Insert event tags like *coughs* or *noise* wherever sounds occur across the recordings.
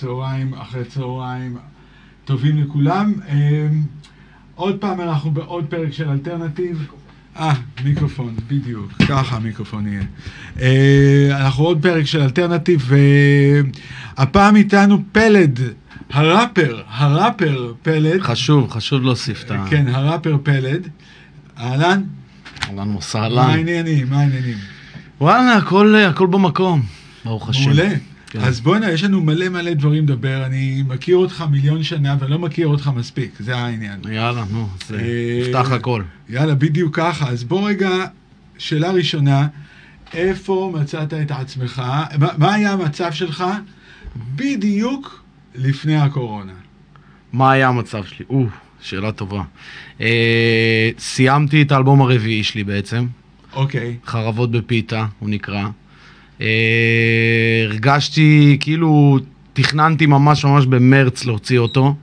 צהריים אחרי צהריים טובים לכולם. אה, עוד פעם אנחנו בעוד פרק של אלטרנטיב. אה, מיקרופון, בדיוק, ככה המיקרופון יהיה. אה, אנחנו עוד פרק של אלטרנטיב, והפעם איתנו פלד, הראפר, הראפר פלד. חשוב, חשוב להוסיף את ה... כן, הראפר פלד. אהלן? אהלן מה וסהלן. העניינים? מה העניינים? וואלה, הכל הכל במקום. ברוך השם. מעולה. כן. אז בוא'נה, יש לנו מלא מלא דברים לדבר. אני מכיר אותך מיליון שנה ולא מכיר אותך מספיק, זה העניין. יאללה, נו, אז אה, נפתח הכל. יאללה, בדיוק ככה. אז בוא רגע, שאלה ראשונה, איפה מצאת את עצמך, מה, מה היה המצב שלך בדיוק לפני הקורונה? מה היה המצב שלי? או, שאלה טובה. אה, סיימתי את האלבום הרביעי שלי בעצם, אוקיי, חרבות בפיתה, הוא נקרא. אה, הרגשתי כאילו תכננתי ממש ממש במרץ להוציא אותו.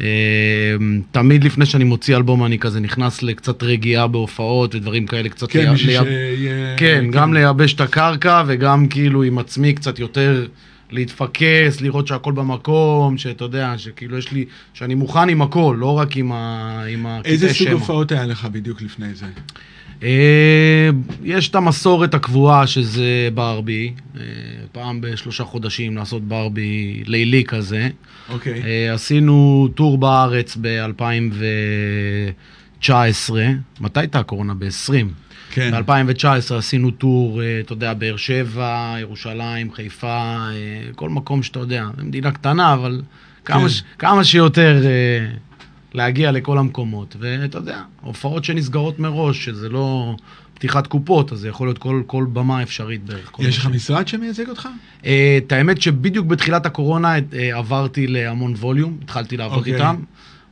אה, תמיד לפני שאני מוציא אלבום אני כזה נכנס לקצת רגיעה בהופעות ודברים כאלה, קצת כן, בשביל ליה- שיהיה... כן, גם לייבש את הקרקע וגם כאילו עם עצמי קצת יותר להתפקס, לראות שהכל במקום, שאתה יודע, שכאילו יש לי, שאני מוכן עם הכל, לא רק עם ה... עם הקטעי איזה סוג שמע. הופעות היה לך בדיוק לפני זה? אה, יש את המסורת הקבועה שזה ברבי, אה, פעם בשלושה חודשים לעשות ברבי לילי כזה. אוקיי. אה, עשינו טור בארץ ב-2019, מתי הייתה הקורונה? ב-20. כן. ב-2019 עשינו טור, אתה יודע, באר שבע, ירושלים, חיפה, כל מקום שאתה יודע. מדינה קטנה, אבל כמה, כן. ש- כמה שיותר להגיע לכל המקומות. ואתה יודע, הופעות שנסגרות מראש, שזה לא פתיחת קופות, אז זה יכול להיות כל, כל במה אפשרית בערך. יש לך משרד שמייצג אותך? אה, את האמת שבדיוק בתחילת הקורונה אה, עברתי להמון ווליום, התחלתי לעבוד אוקיי. איתם,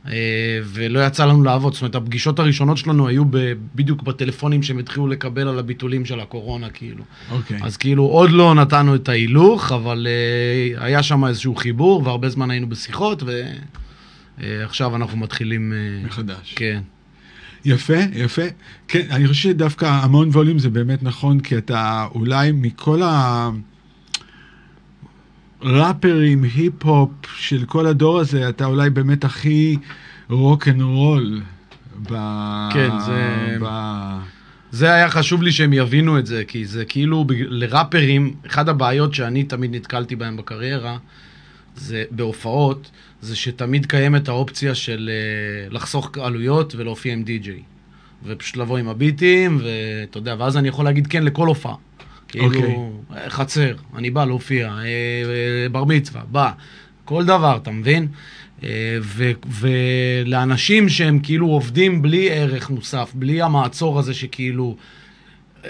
אה, ולא יצא לנו לעבוד. זאת אומרת, הפגישות הראשונות שלנו היו ב- בדיוק בטלפונים שהם התחילו לקבל על הביטולים של הקורונה, כאילו. אוקיי. אז כאילו עוד לא נתנו את ההילוך, אבל אה, היה שם איזשהו חיבור, והרבה זמן היינו בשיחות, ועכשיו אנחנו מתחילים... אה, מחדש. כן. יפה, יפה. כן, אני חושב שדווקא המון ווליום זה באמת נכון, כי אתה אולי מכל הראפרים, היפ-הופ של כל הדור הזה, אתה אולי באמת הכי רוק אנד רול. ב... כן, זה- ב... זה היה חשוב לי שהם יבינו את זה, כי זה כאילו, לראפרים, אחת הבעיות שאני תמיד נתקלתי בהן בקריירה, זה בהופעות, זה שתמיד קיימת האופציה של אה, לחסוך עלויות ולהופיע עם די-ג'יי. ופשוט לבוא עם הביטים, ואתה יודע, ואז אני יכול להגיד כן לכל הופעה. כאילו, אוקיי. אה, חצר, אני בא להופיע, אה, בר מצווה, בא, כל דבר, אתה מבין? ו- ולאנשים שהם כאילו עובדים בלי ערך מוסף, בלי המעצור הזה שכאילו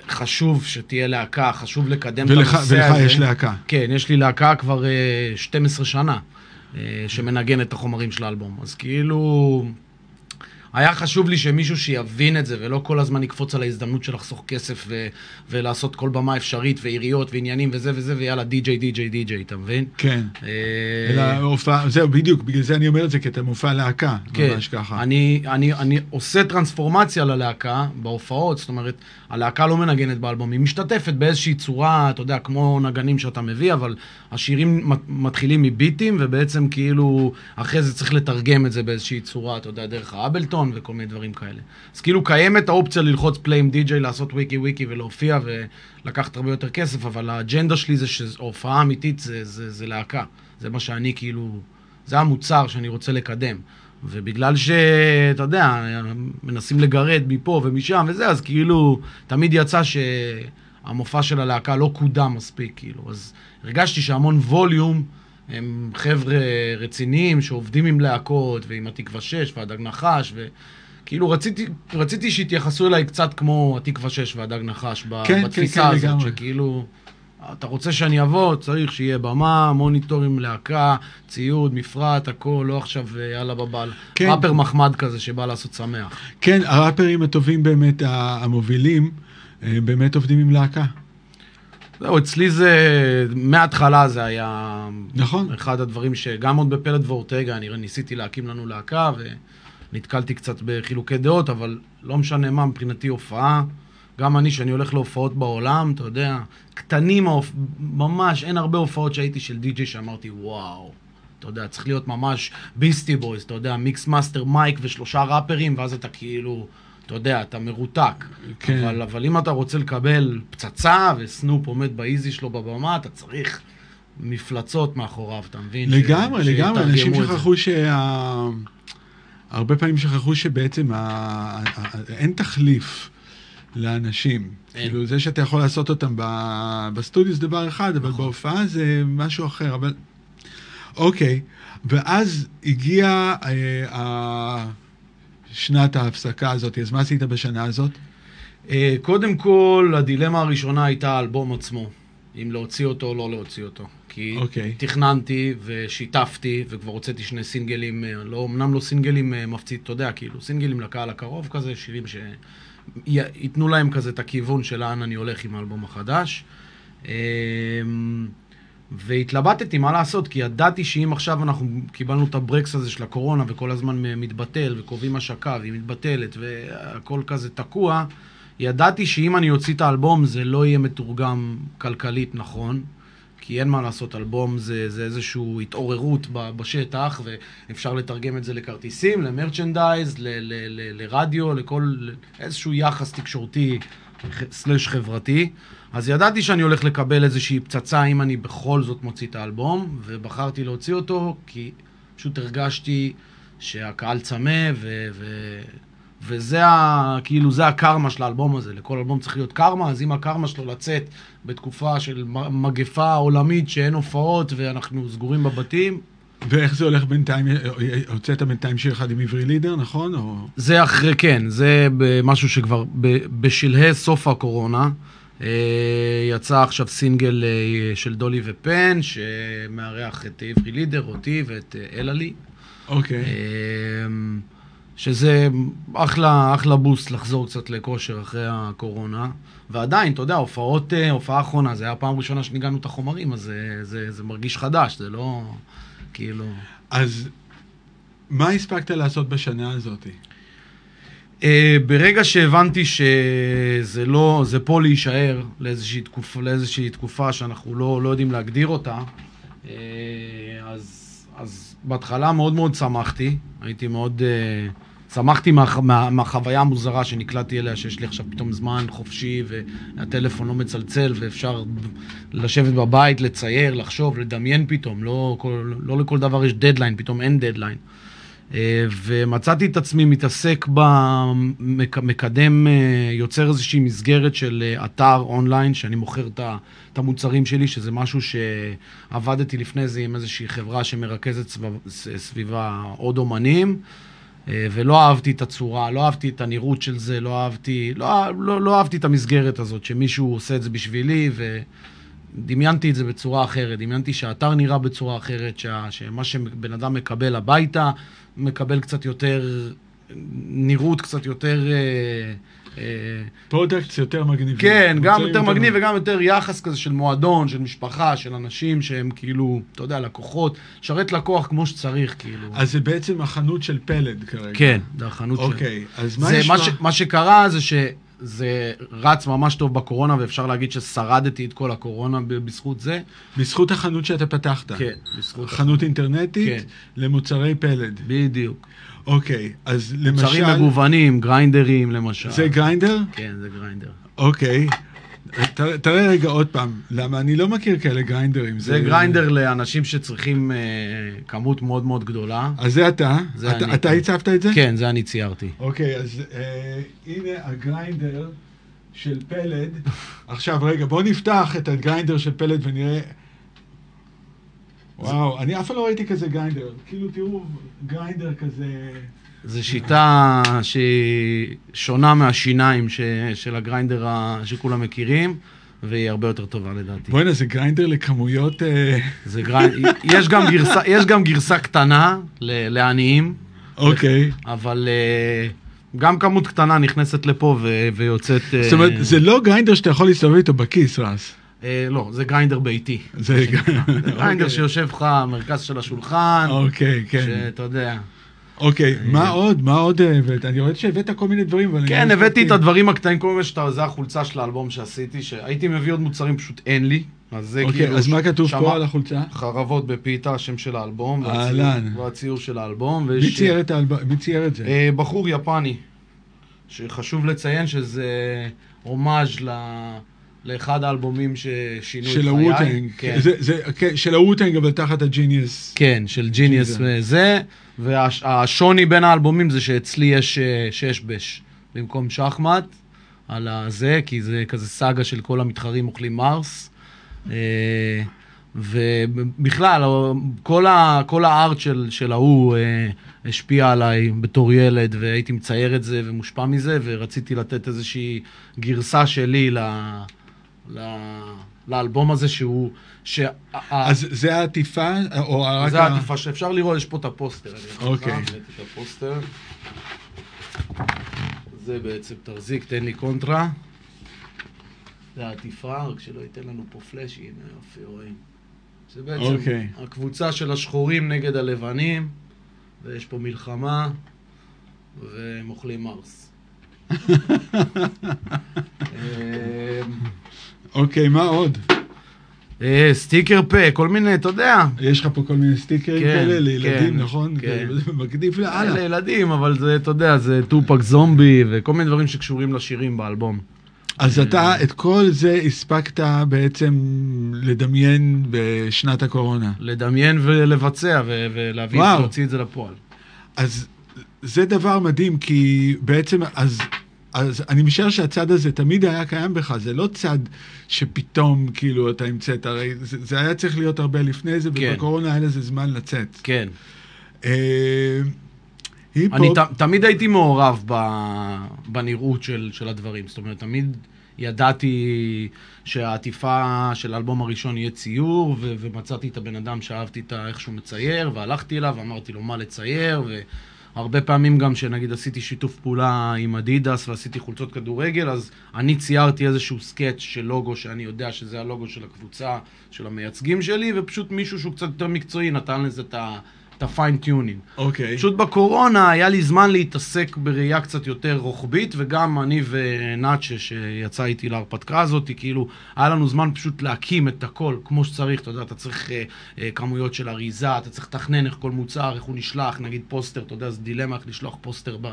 חשוב שתהיה להקה, חשוב לקדם את ולך, הנושא ולך הזה. יש להקה. כן, יש לי להקה כבר אה, 12 שנה, אה, שמנגנת את החומרים של האלבום. אז כאילו, היה חשוב לי שמישהו שיבין את זה, ולא כל הזמן יקפוץ על ההזדמנות של לחסוך כסף ו- ולעשות כל במה אפשרית, ועיריות, ועניינים וזה וזה, ויאללה, די-ג'יי, די-ג'יי, די-ג'יי, אתה מבין? כן. אה, אלא הופעה, זהו, בדיוק, בגלל זה אני אומר את זה, כי אתה מופע להקה, כן, ממש ככה. אני, אני, אני עושה טרנספורמציה ללהקה בהופעות, זאת אומרת, הלהקה לא מנגנת באלבום, היא משתתפת באיזושהי צורה, אתה יודע, כמו נגנים שאתה מביא, אבל השירים מת- מתחילים מביטים, ובעצם כאילו, אחרי זה צריך לתרגם את זה באיזושהי צורה, אתה יודע, דרך האבלטון וכל מיני דברים כאלה. אז כאילו קיימת האופציה ללחוץ פליי עם די-ג'יי, לעשות וויקי וויקי ולהופיע ולקחת הרבה יותר כסף, אבל האג'נדה שלי זה שהופעה אמיתית זה, זה, זה להקה. זה מה שאני כאילו, זה המוצר שאני רוצה לקדם. ובגלל שאתה יודע, מנסים לגרד מפה ומשם וזה, אז כאילו, תמיד יצא שהמופע של הלהקה לא קודם מספיק, כאילו. אז הרגשתי שהמון ווליום הם חבר'ה רציניים שעובדים עם להקות ועם התקווה 6 והדג נחש, וכאילו רציתי, רציתי שיתייחסו אליי קצת כמו התקווה 6 והדג נחש ב- כן, כן, בתפיסה כן, הזאת, לגמרי. שכאילו... אתה רוצה שאני אבוא, צריך שיהיה במה, מוניטורים, להקה, ציוד, מפרט, הכל, לא עכשיו אה, יאללה בבל. כן. ראפר מחמד כזה שבא לעשות שמח. כן, הראפרים הטובים באמת, המובילים, הם באמת עובדים עם להקה. זהו, אצלי זה, מההתחלה זה היה... נכון. אחד הדברים שגם עוד בפלד ואורטגה, אני ניסיתי להקים לנו להקה, נתקלתי קצת בחילוקי דעות, אבל לא משנה מה, מבחינתי הופעה. גם אני, שאני הולך להופעות בעולם, אתה יודע, קטנים, ממש, אין הרבה הופעות שהייתי של די.ג'יי שאמרתי, וואו. אתה יודע, צריך להיות ממש ביסטי בויז, אתה יודע, מיקס מאסטר מייק ושלושה ראפרים, ואז אתה כאילו, אתה יודע, אתה מרותק. כן. אבל, אבל אם אתה רוצה לקבל פצצה, וסנופ עומד באיזי שלו בבמה, אתה צריך מפלצות מאחוריו, אתה מבין? ש- לגמרי, לגמרי, אנשים. שכחו שה... הרבה פעמים שכחו שבעצם ה... אין תחליף לאנשים. אין. כאילו, זה שאתה יכול לעשות אותם ב- בסטודיו זה דבר אחד, אבל נכון. בהופעה זה משהו אחר, אבל... אוקיי, ואז הגיעה אה, שנת ההפסקה הזאת, אז מה עשית בשנה הזאת? אה, קודם כל, הדילמה הראשונה הייתה האלבום עצמו, אם להוציא אותו או לא להוציא אותו. כי אוקיי. תכננתי ושיתפתי, וכבר הוצאתי שני סינגלים, אה, לא, אמנם לא סינגלים אה, מפציץ, אתה יודע, כאילו, סינגלים לקהל הקרוב כזה, שירים שייתנו להם כזה את הכיוון של לאן אני הולך עם האלבום החדש. והתלבטתי מה לעשות, כי ידעתי שאם עכשיו אנחנו קיבלנו את הברקס הזה של הקורונה וכל הזמן מתבטל וקובעים השקה והיא מתבטלת והכל כזה תקוע, ידעתי שאם אני אוציא את האלבום זה לא יהיה מתורגם כלכלית נכון, כי אין מה לעשות, אלבום זה, זה איזושהי התעוררות בשטח ואפשר לתרגם את זה לכרטיסים, למרצ'נדייז, לרדיו, לכל, איזשהו יחס תקשורתי סלש חברתי. אז ידעתי שאני הולך לקבל איזושהי פצצה אם אני בכל זאת מוציא את האלבום, ובחרתי להוציא אותו כי פשוט הרגשתי שהקהל צמא, ו... ו... וזה ה... כאילו, זה הקרמה של האלבום הזה. לכל אלבום צריך להיות קרמה, אז אם הקרמה שלו לצאת בתקופה של מגפה עולמית שאין הופעות ואנחנו סגורים בבתים, ואיך זה הולך בינתיים? הוצאת בינתיים שיר אחד עם עברי לידר, נכון? או... זה אחרי, כן, זה משהו שכבר בשלהי סוף הקורונה. אה, יצא עכשיו סינגל אה, של דולי ופן, שמארח את עברי לידר, אותי ואת אה, אלעלי. אוקיי. שזה אחלה, אחלה בוסט לחזור קצת לכושר אחרי הקורונה. ועדיין, אתה יודע, הופעות, הופעה אחרונה, זה היה הפעם הראשונה שניגענו את החומרים, אז זה, זה, זה מרגיש חדש, זה לא כאילו... אז מה הספקת לעשות בשנה הזאת? Uh, ברגע שהבנתי שזה לא, זה פה להישאר לאיזושהי תקופה, לאיזושהי תקופה שאנחנו לא, לא יודעים להגדיר אותה, uh, אז, אז בהתחלה מאוד מאוד שמחתי, הייתי מאוד, uh, שמחתי מה, מה, מהחוויה המוזרה שנקלעתי אליה, שיש לי עכשיו פתאום זמן חופשי והטלפון לא מצלצל ואפשר לשבת בבית, לצייר, לחשוב, לדמיין פתאום, לא, כל, לא לכל דבר יש דדליין, פתאום אין דדליין. אה, ומצאתי את עצמי מתעסק במקדם, יוצר איזושהי מסגרת של אה, אתר אונליין, שאני מוכר את המוצרים שלי, שזה משהו שעבדתי לפני זה עם איזושהי חברה שמרכזת סביבה עוד אומנים, אה, ולא אהבתי את הצורה, לא אהבתי את הנראות של זה, לא אהבתי, לא, לא, לא אהבתי את המסגרת הזאת, שמישהו עושה את זה בשבילי, ו... דמיינתי את זה בצורה אחרת, דמיינתי שהאתר נראה בצורה אחרת, שה, שמה שבן אדם מקבל הביתה, מקבל קצת יותר, נראות קצת יותר... אה, אה, products יותר מגניבים. כן, גם מוצרים יותר מגניב וגם יותר יחס כזה של מועדון, של משפחה, של אנשים שהם כאילו, אתה יודע, לקוחות, לשרת לקוח כמו שצריך, כאילו. אז זה בעצם החנות של פלד כרגע. כן, זה החנות של... אוקיי, אז מה זה, יש מה? ש, מה שקרה זה רץ ממש טוב בקורונה, ואפשר להגיד ששרדתי את כל הקורונה בזכות זה. בזכות החנות שאתה פתחת. כן, בזכות... חנות אינטרנטית כן. למוצרי פלד. בדיוק. אוקיי, אז למשל... מוצרים מגוונים, grinderים למשל. זה grinder? כן, זה grinder. אוקיי. תראה רגע עוד פעם, למה אני לא מכיר כאלה grinderים. זה grinder לאנשים שצריכים אה, כמות מאוד מאוד גדולה. אז זה אתה? זה אתה- אני, אתה. הצבת את זה? כן, זה אני ציירתי. אוקיי, אז אה, הנה ה grinder של פלד. *laughs* עכשיו, רגע, בוא נפתח את ה grinder של פלד ונראה... וואו, אני אף פעם לא ראיתי כזה grinder. כאילו, תראו, grinder כזה... זו שיטה שהיא שונה מהשיניים ש, של ה grinder ה- שכולם מכירים, והיא הרבה יותר טובה לדעתי. בוא'נה, זה grinder לכמויות... אה, זה גריינ... *laughs* יש, גם גרסה, יש גם גרסה קטנה ל- לעניים, אוקיי. אבל אה, גם כמות קטנה נכנסת לפה ו- ויוצאת... אה, זאת אומרת, זה לא grinder שאתה יכול להסתובב איתו בכיס. אה, לא, זה גריינדר ביתי. זה גריינדר. שיושב לך במרכז של השולחן, אוקיי, כן. שאתה יודע. אוקיי, מה עוד? מה עוד הבאת? אני רואה שהבאת כל מיני דברים, אבל... כן, לא הבאתי. את הדברים הקטנים, כל מיני שאתה, זה החולצה של האלבום שעשיתי, שהייתי מביא עוד מוצרים, פשוט אין לי. אז זה אוקיי, כאילו... אז מה כתוב פה על החולצה? חרבות בפיתה, השם של האלבום. אהלן. והציור של האלבום. ויש- מי צייר את האלבום? מי צייר את זה? אה, בחור יפני, שחשוב לציין שזה הומאז' ל... לאחד האלבומים ששינו את חיי. של ה Wu-Tang. כן. זה- זה- כן, של ה Wu-Tang, אבל תחת ה Genius. כן, של Genius GZA. והשוני בין האלבומים זה שאצלי יש אה, שש בש במקום שחמט על הזה, כי זה כזה סאגה של כל המתחרים אוכלים מרס. אה, ובכלל, כל, ה, כל ה art של, של ההוא אה, השפיע עליי בתור ילד, והייתי מצייר את זה ומושפע מזה, ורציתי לתת איזושהי גרסה שלי ל, ל, לאלבום הזה שהוא... שה, אז זה העטיפה, או רק זה העטיפה שאפשר לראות, יש פה את הפוסטר. אוקיי. הבאתי את הפוסטר. זה בעצם, תחזיק, תן לי קונטרה. זה העטיפה, רק שלא ייתן לנו פה פלאש, הנה יופי, רואים. זה בעצם אוקיי. הקבוצה של השחורים נגד הלבנים, ויש פה מלחמה, והם אוכלים מרס. *laughs* אמ, אוקיי, מה עוד? אה, סטיקר פה, כל מיני, אתה יודע, יש לך פה כל מיני סטיקרים כן, כאלה לילדים, כן, נכון? כן. מגניב לאללה. ילדים, אבל זה, אתה יודע, זה טופק זומבי וכל מיני דברים שקשורים לשירים באלבום. אז אתה את כל זה הספקת בעצם לדמיין בשנת הקורונה. לדמיין ולבצע ו- ולהביא. להוציא את זה לפועל. אז זה דבר מדהים, כי בעצם, אז, אז אני משער שהצד הזה תמיד היה קיים בך, זה לא צד שפתאום כאילו אתה המצאת, הרי זה, זה היה צריך להיות הרבה לפני זה, כן. ובקורונה היה לזה זמן לצאת. כן. אה, אני ת, תמיד הייתי מעורב ב, בנראות של, של הדברים. זאת אומרת, תמיד ידעתי שהעטיפה של האלבום הראשון יהיה ציור, ו, ומצאתי את הבן אדם שאהבתי את איך שהוא מצייר, והלכתי אליו ואמרתי לו מה לצייר, והרבה פעמים גם שנגיד עשיתי שיתוף פעולה עם אדידס ועשיתי חולצות כדורגל, אז אני ציירתי איזשהו sketch של לוגו שאני יודע שזה הלוגו של הקבוצה, של המייצגים שלי, ופשוט מישהו שהוא קצת יותר מקצועי נתן לזה את ה... את ה fine-tuning. אוקיי. פשוט בקורונה היה לי זמן להתעסק בראייה קצת יותר רוחבית, וגם אני ונאצ'ה שיצא איתי להרפתקה הזאת, כאילו, היה לנו זמן פשוט להקים את הכל כמו שצריך, אתה יודע, אתה צריך אה, אה, כמויות של אריזה, אתה צריך לתכנן איך כל מוצר, איך הוא נשלח, נגיד פוסטר, אתה יודע, זה דילמה איך לשלוח פוסטר ב...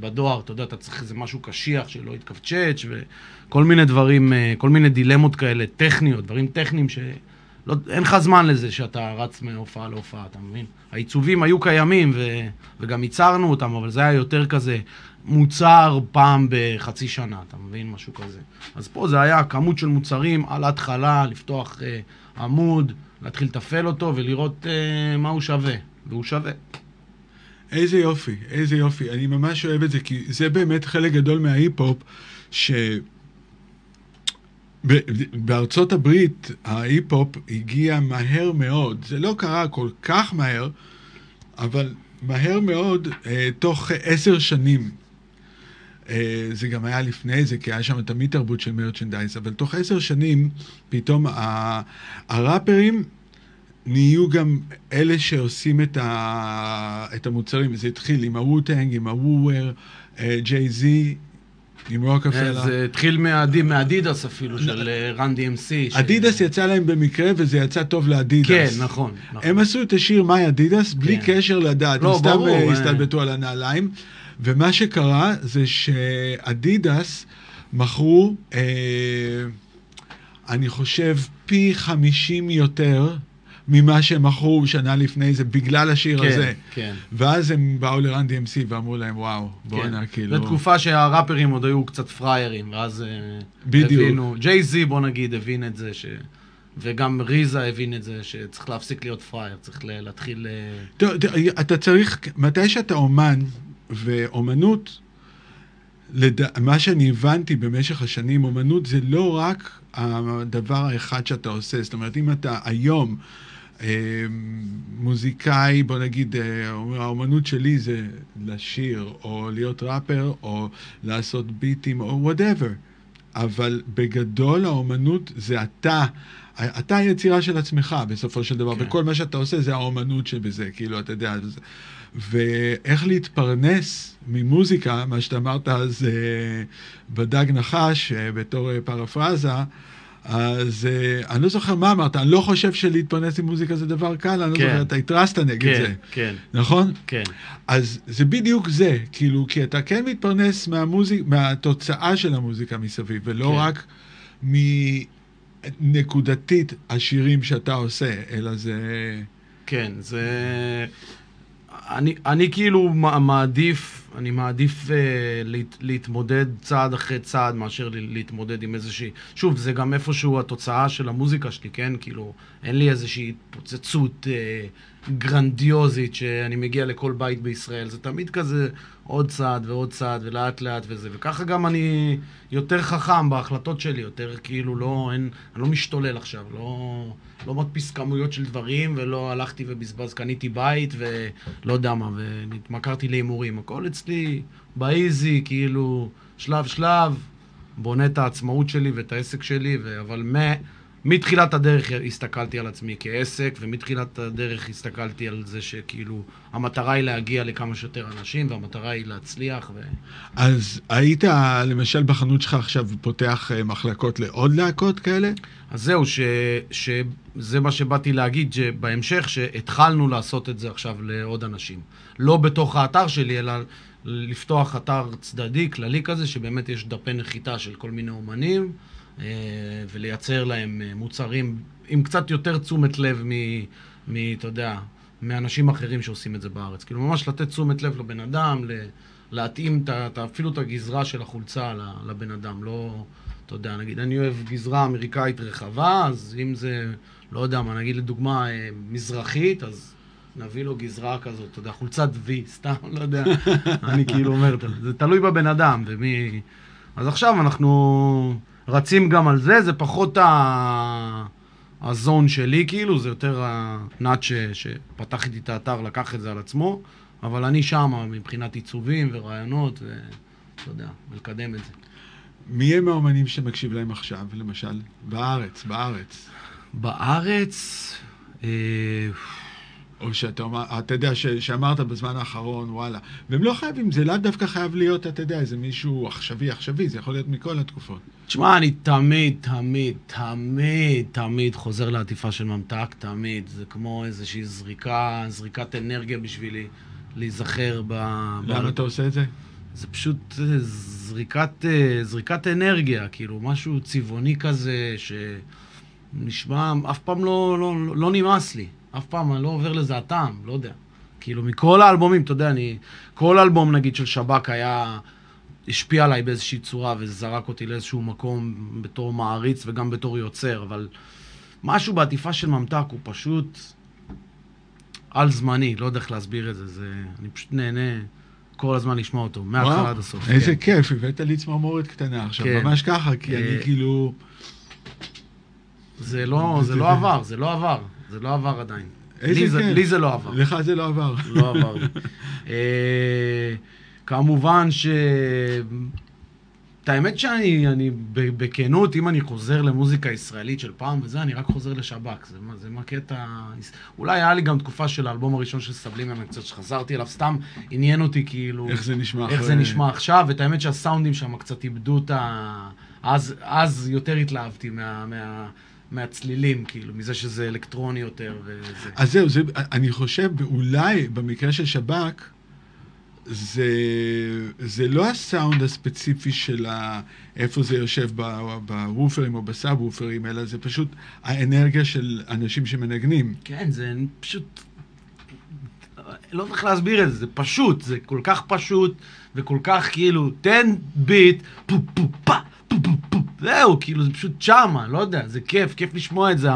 בדואר, אתה יודע, אתה צריך איזה משהו קשיח שלא יתכווצ'ץ' וכל מיני דברים, אה, כל מיני דילמות כאלה, טכניות, דברים טכניים ש... לא, אין לך זמן לזה שאתה רץ מהופעה להופעה, אתה מבין? העיצובים היו קיימים ו, וגם ייצרנו אותם, אבל זה היה יותר כזה מוצר פעם בחצי שנה, אתה מבין? משהו כזה. אז פה זה היה כמות של מוצרים על ההתחלה, לפתוח אה, עמוד, להתחיל לתפעל אותו ולראות אה, מה הוא שווה, והוא שווה. איזה יופי, איזה יופי. אני ממש אוהב את זה, כי זה באמת חלק גדול מההיפ-הופ, ש... בארצות הברית ההיפ-הופ הגיע מהר מאוד. זה לא קרה כל כך מהר, אבל מהר מאוד, אה, תוך עשר שנים. אה, זה גם היה לפני זה, כי היה שם תמיד תרבות של merchandise, אבל תוך עשר שנים, פתאום ה- הראפרים נהיו גם אלה שעושים את, ה... את המוצרים. זה התחיל עם ה Wu-Tang, עם הוואר, Jay-Z, עם Roc-A-Fella. זה התחיל מהאדי- מהאדידס אפילו, של אה, Run DMC. אדידס יצא להם במקרה, וזה יצא טוב לאדידס. כן, נכון. נכון. הם עשו את השיר My Adidas בלי כן. קשר לדעת, לא, הם סתם ברור, אה, אה. הסתלבטו על הנעליים. ומה שקרה זה שאדידס מכרו, אה, אני חושב, פי 50 יותר ממה שהם מכרו שנה לפני זה, בגלל השיר כן, הזה. כן. ואז הם באו לרן DMC ואמרו להם, וואו, בואנה, כן. כאילו... זו תקופה שהראפרים עוד היו קצת פריירים, ואז אה, בדיוק. הבינו, ג'יי זי בוא נגיד הבין את זה, ש... וגם ריזה הבין את זה, שצריך להפסיק להיות פרייר, צריך להתחיל... תראה, אתה צריך, מתי שאתה אומן, ואומנות, לד... מה שאני הבנתי במשך השנים, אומנות זה לא רק הדבר האחד שאתה עושה. זאת אומרת, אם אתה היום מוזיקאי, בוא נגיד, אה, האומנות שלי זה לשיר, או להיות ראפר, או לעשות ביטים, או whatever. אבל בגדול האומנות זה אתה, אתה היצירה של עצמך בסופו של דבר, כן. וכל מה שאתה עושה זה האומנות שבזה, כאילו, אתה יודע. זה- ואיך להתפרנס ממוזיקה, מה שאתה אמרת אז אה, בדג נחש, אה, בתור אה, פרפרזה, אז אה, אני לא זוכר מה אמרת, אני לא חושב שלהתפרנס ממוזיקה זה דבר קל, אני לא כן. זוכר, אתה התרסת נגד כן, זה, כן, נכון? כן. אז זה בדיוק זה, כאילו, כי אתה כן מתפרנס מהמוזיק, מהתוצאה של המוזיקה מסביב, ולא כן. רק מנקודתית השירים שאתה עושה, אלא זה... כן, זה... אני, אני כאילו מעדיף, אני מעדיף אה, להת, להתמודד צעד אחרי צעד מאשר להתמודד עם איזושהי... שוב, זה גם איפשהו התוצאה של המוזיקה שלי, כן? כאילו, אין לי איזושהי התפוצצות אה, גרנדיוזית שאני מגיע לכל בית בישראל. זה תמיד כזה עוד צעד ועוד צעד ולאט לאט וזה. וככה גם אני יותר חכם בהחלטות שלי, יותר כאילו לא, אין, אני לא משתולל עכשיו, לא, לא מדפיס כמויות של דברים ולא הלכתי ובזבז, קניתי בית ולא יודע מה, והתמכרתי להימורים. הכל אצלי באיזי, כאילו, שלב שלב, בונה את העצמאות שלי ואת העסק שלי, ו... אבל מ... מתחילת הדרך הסתכלתי על עצמי כעסק, ומתחילת הדרך הסתכלתי על זה שכאילו, המטרה היא להגיע לכמה שיותר אנשים, והמטרה היא להצליח, ו... אז היית, למשל, בחנות שלך עכשיו פותח אה, מחלקות לעוד להקות כאלה? אז זהו, ש... שזה מה שבאתי להגיד, שבהמשך, שהתחלנו לעשות את זה עכשיו לעוד אנשים. לא בתוך האתר שלי, אלא לפתוח אתר צדדי, כללי כזה, שבאמת יש דפי נחיתה של כל מיני אומנים, אה, ולייצר להם אה, מוצרים עם קצת יותר תשומת לב מ... מ... אתה יודע, מאנשים אחרים שעושים את זה בארץ. כאילו, ממש לתת תשומת לב לבן אדם, ל... להתאים את ה- אפילו את הגזרה של החולצה לבן אדם, לא... אתה יודע, נגיד, אני אוהב גזרה אמריקאית רחבה, אז אם זה, לא יודע מה, נגיד לדוגמה אה, מזרחית, אז נביא לו גזרה כזאת, אתה יודע, חולצת וי, *laughs* סתם, לא יודע. אני כאילו אומר, זה תלוי בבן אדם, ומי... אז עכשיו אנחנו רצים גם על זה, זה פחות ה... הזון שלי, כאילו, זה יותר הנאט. שפתח איתי את האתר, לקח את זה על עצמו, אבל אני שמה מבחינת עיצובים ורעיונות, ואתה יודע, ולקדם את זה. מי הם האומנים שמקשיב להם עכשיו, למשל? בארץ, בארץ. בארץ, אה, או שאתה אומר, אתה יודע, ש, שאמרת בזמן האחרון, וואלה. והם לא חייבים, זה לאו דווקא חייב להיות, אתה יודע, איזה מישהו עכשווי, עכשווי, זה יכול להיות מכל התקופות. תשמע, אני תמיד, תמיד, תמיד, תמיד חוזר לעטיפה של ממתק, תמיד. זה כמו איזושהי זריקה, זריקת אנרגיה בשבילי להיזכר ב... למה ב... אתה עושה את זה? זה פשוט אה, זריקת, אה, זריקת אנרגיה, כאילו, משהו צבעוני כזה, שנשמע, אף פעם לא, לא, לא, לא נמאס לי. אף פעם אני לא עובר לזה הטעם, לא יודע. כאילו, מכל האלבומים, אתה יודע, אני... כל אלבום, נגיד, של שב"כ היה... השפיע עליי באיזושהי צורה וזרק אותי לאיזשהו מקום בתור מעריץ וגם בתור יוצר, אבל משהו בעטיפה של ממתק הוא פשוט על זמני, לא יודע איך להסביר את זה, זה... אני פשוט נהנה כל הזמן לשמוע אותו, מההתחלה עד הסוף. איזה כן. כיף, הבאת לי צמרמורת קטנה עכשיו, כן. ממש ככה, כי אני אה, כאילו... זה לא, זה לא עבר, זה לא עבר, זה לא עבר עדיין. לי זה-. לי זה לא עבר. לך זה לא עבר. לא עבר. *laughs* אה, כמובן ש... את האמת שאני, אני, בכנות, אם אני חוזר למוזיקה ישראלית של פעם וזה, אני רק חוזר לשב"כ. זה, מה- זה מה קטע... אולי היה לי גם תקופה של האלבום הראשון של סבלים אני קצת שחזרתי אליו, סתם עניין אותי כאילו... איך זה נשמע איך אחרי- זה נשמע עכשיו, ואת האמת שהסאונדים שם קצת איבדו את ה... אז, אז יותר התלהבתי מה, מה, מהצלילים, כאילו, מזה שזה אלקטרוני יותר וזה. אז זהו, זה, אני חושב, אולי במקרה של שב"כ, זה, זה לא הסאונד הספציפי של ה, איפה זה יושב ב- בוופרים או בסאב וופרים, אלא זה פשוט האנרגיה של אנשים שמנגנים. כן, זה פשוט... לא צריך להסביר את זה, זה פשוט, זה כל כך פשוט, וכל כך כאילו, תן ביט, פו פו פה, פו פו פו, זהו, כאילו, זה פשוט שמה, לא יודע, זה כיף, כיף לשמוע את זה,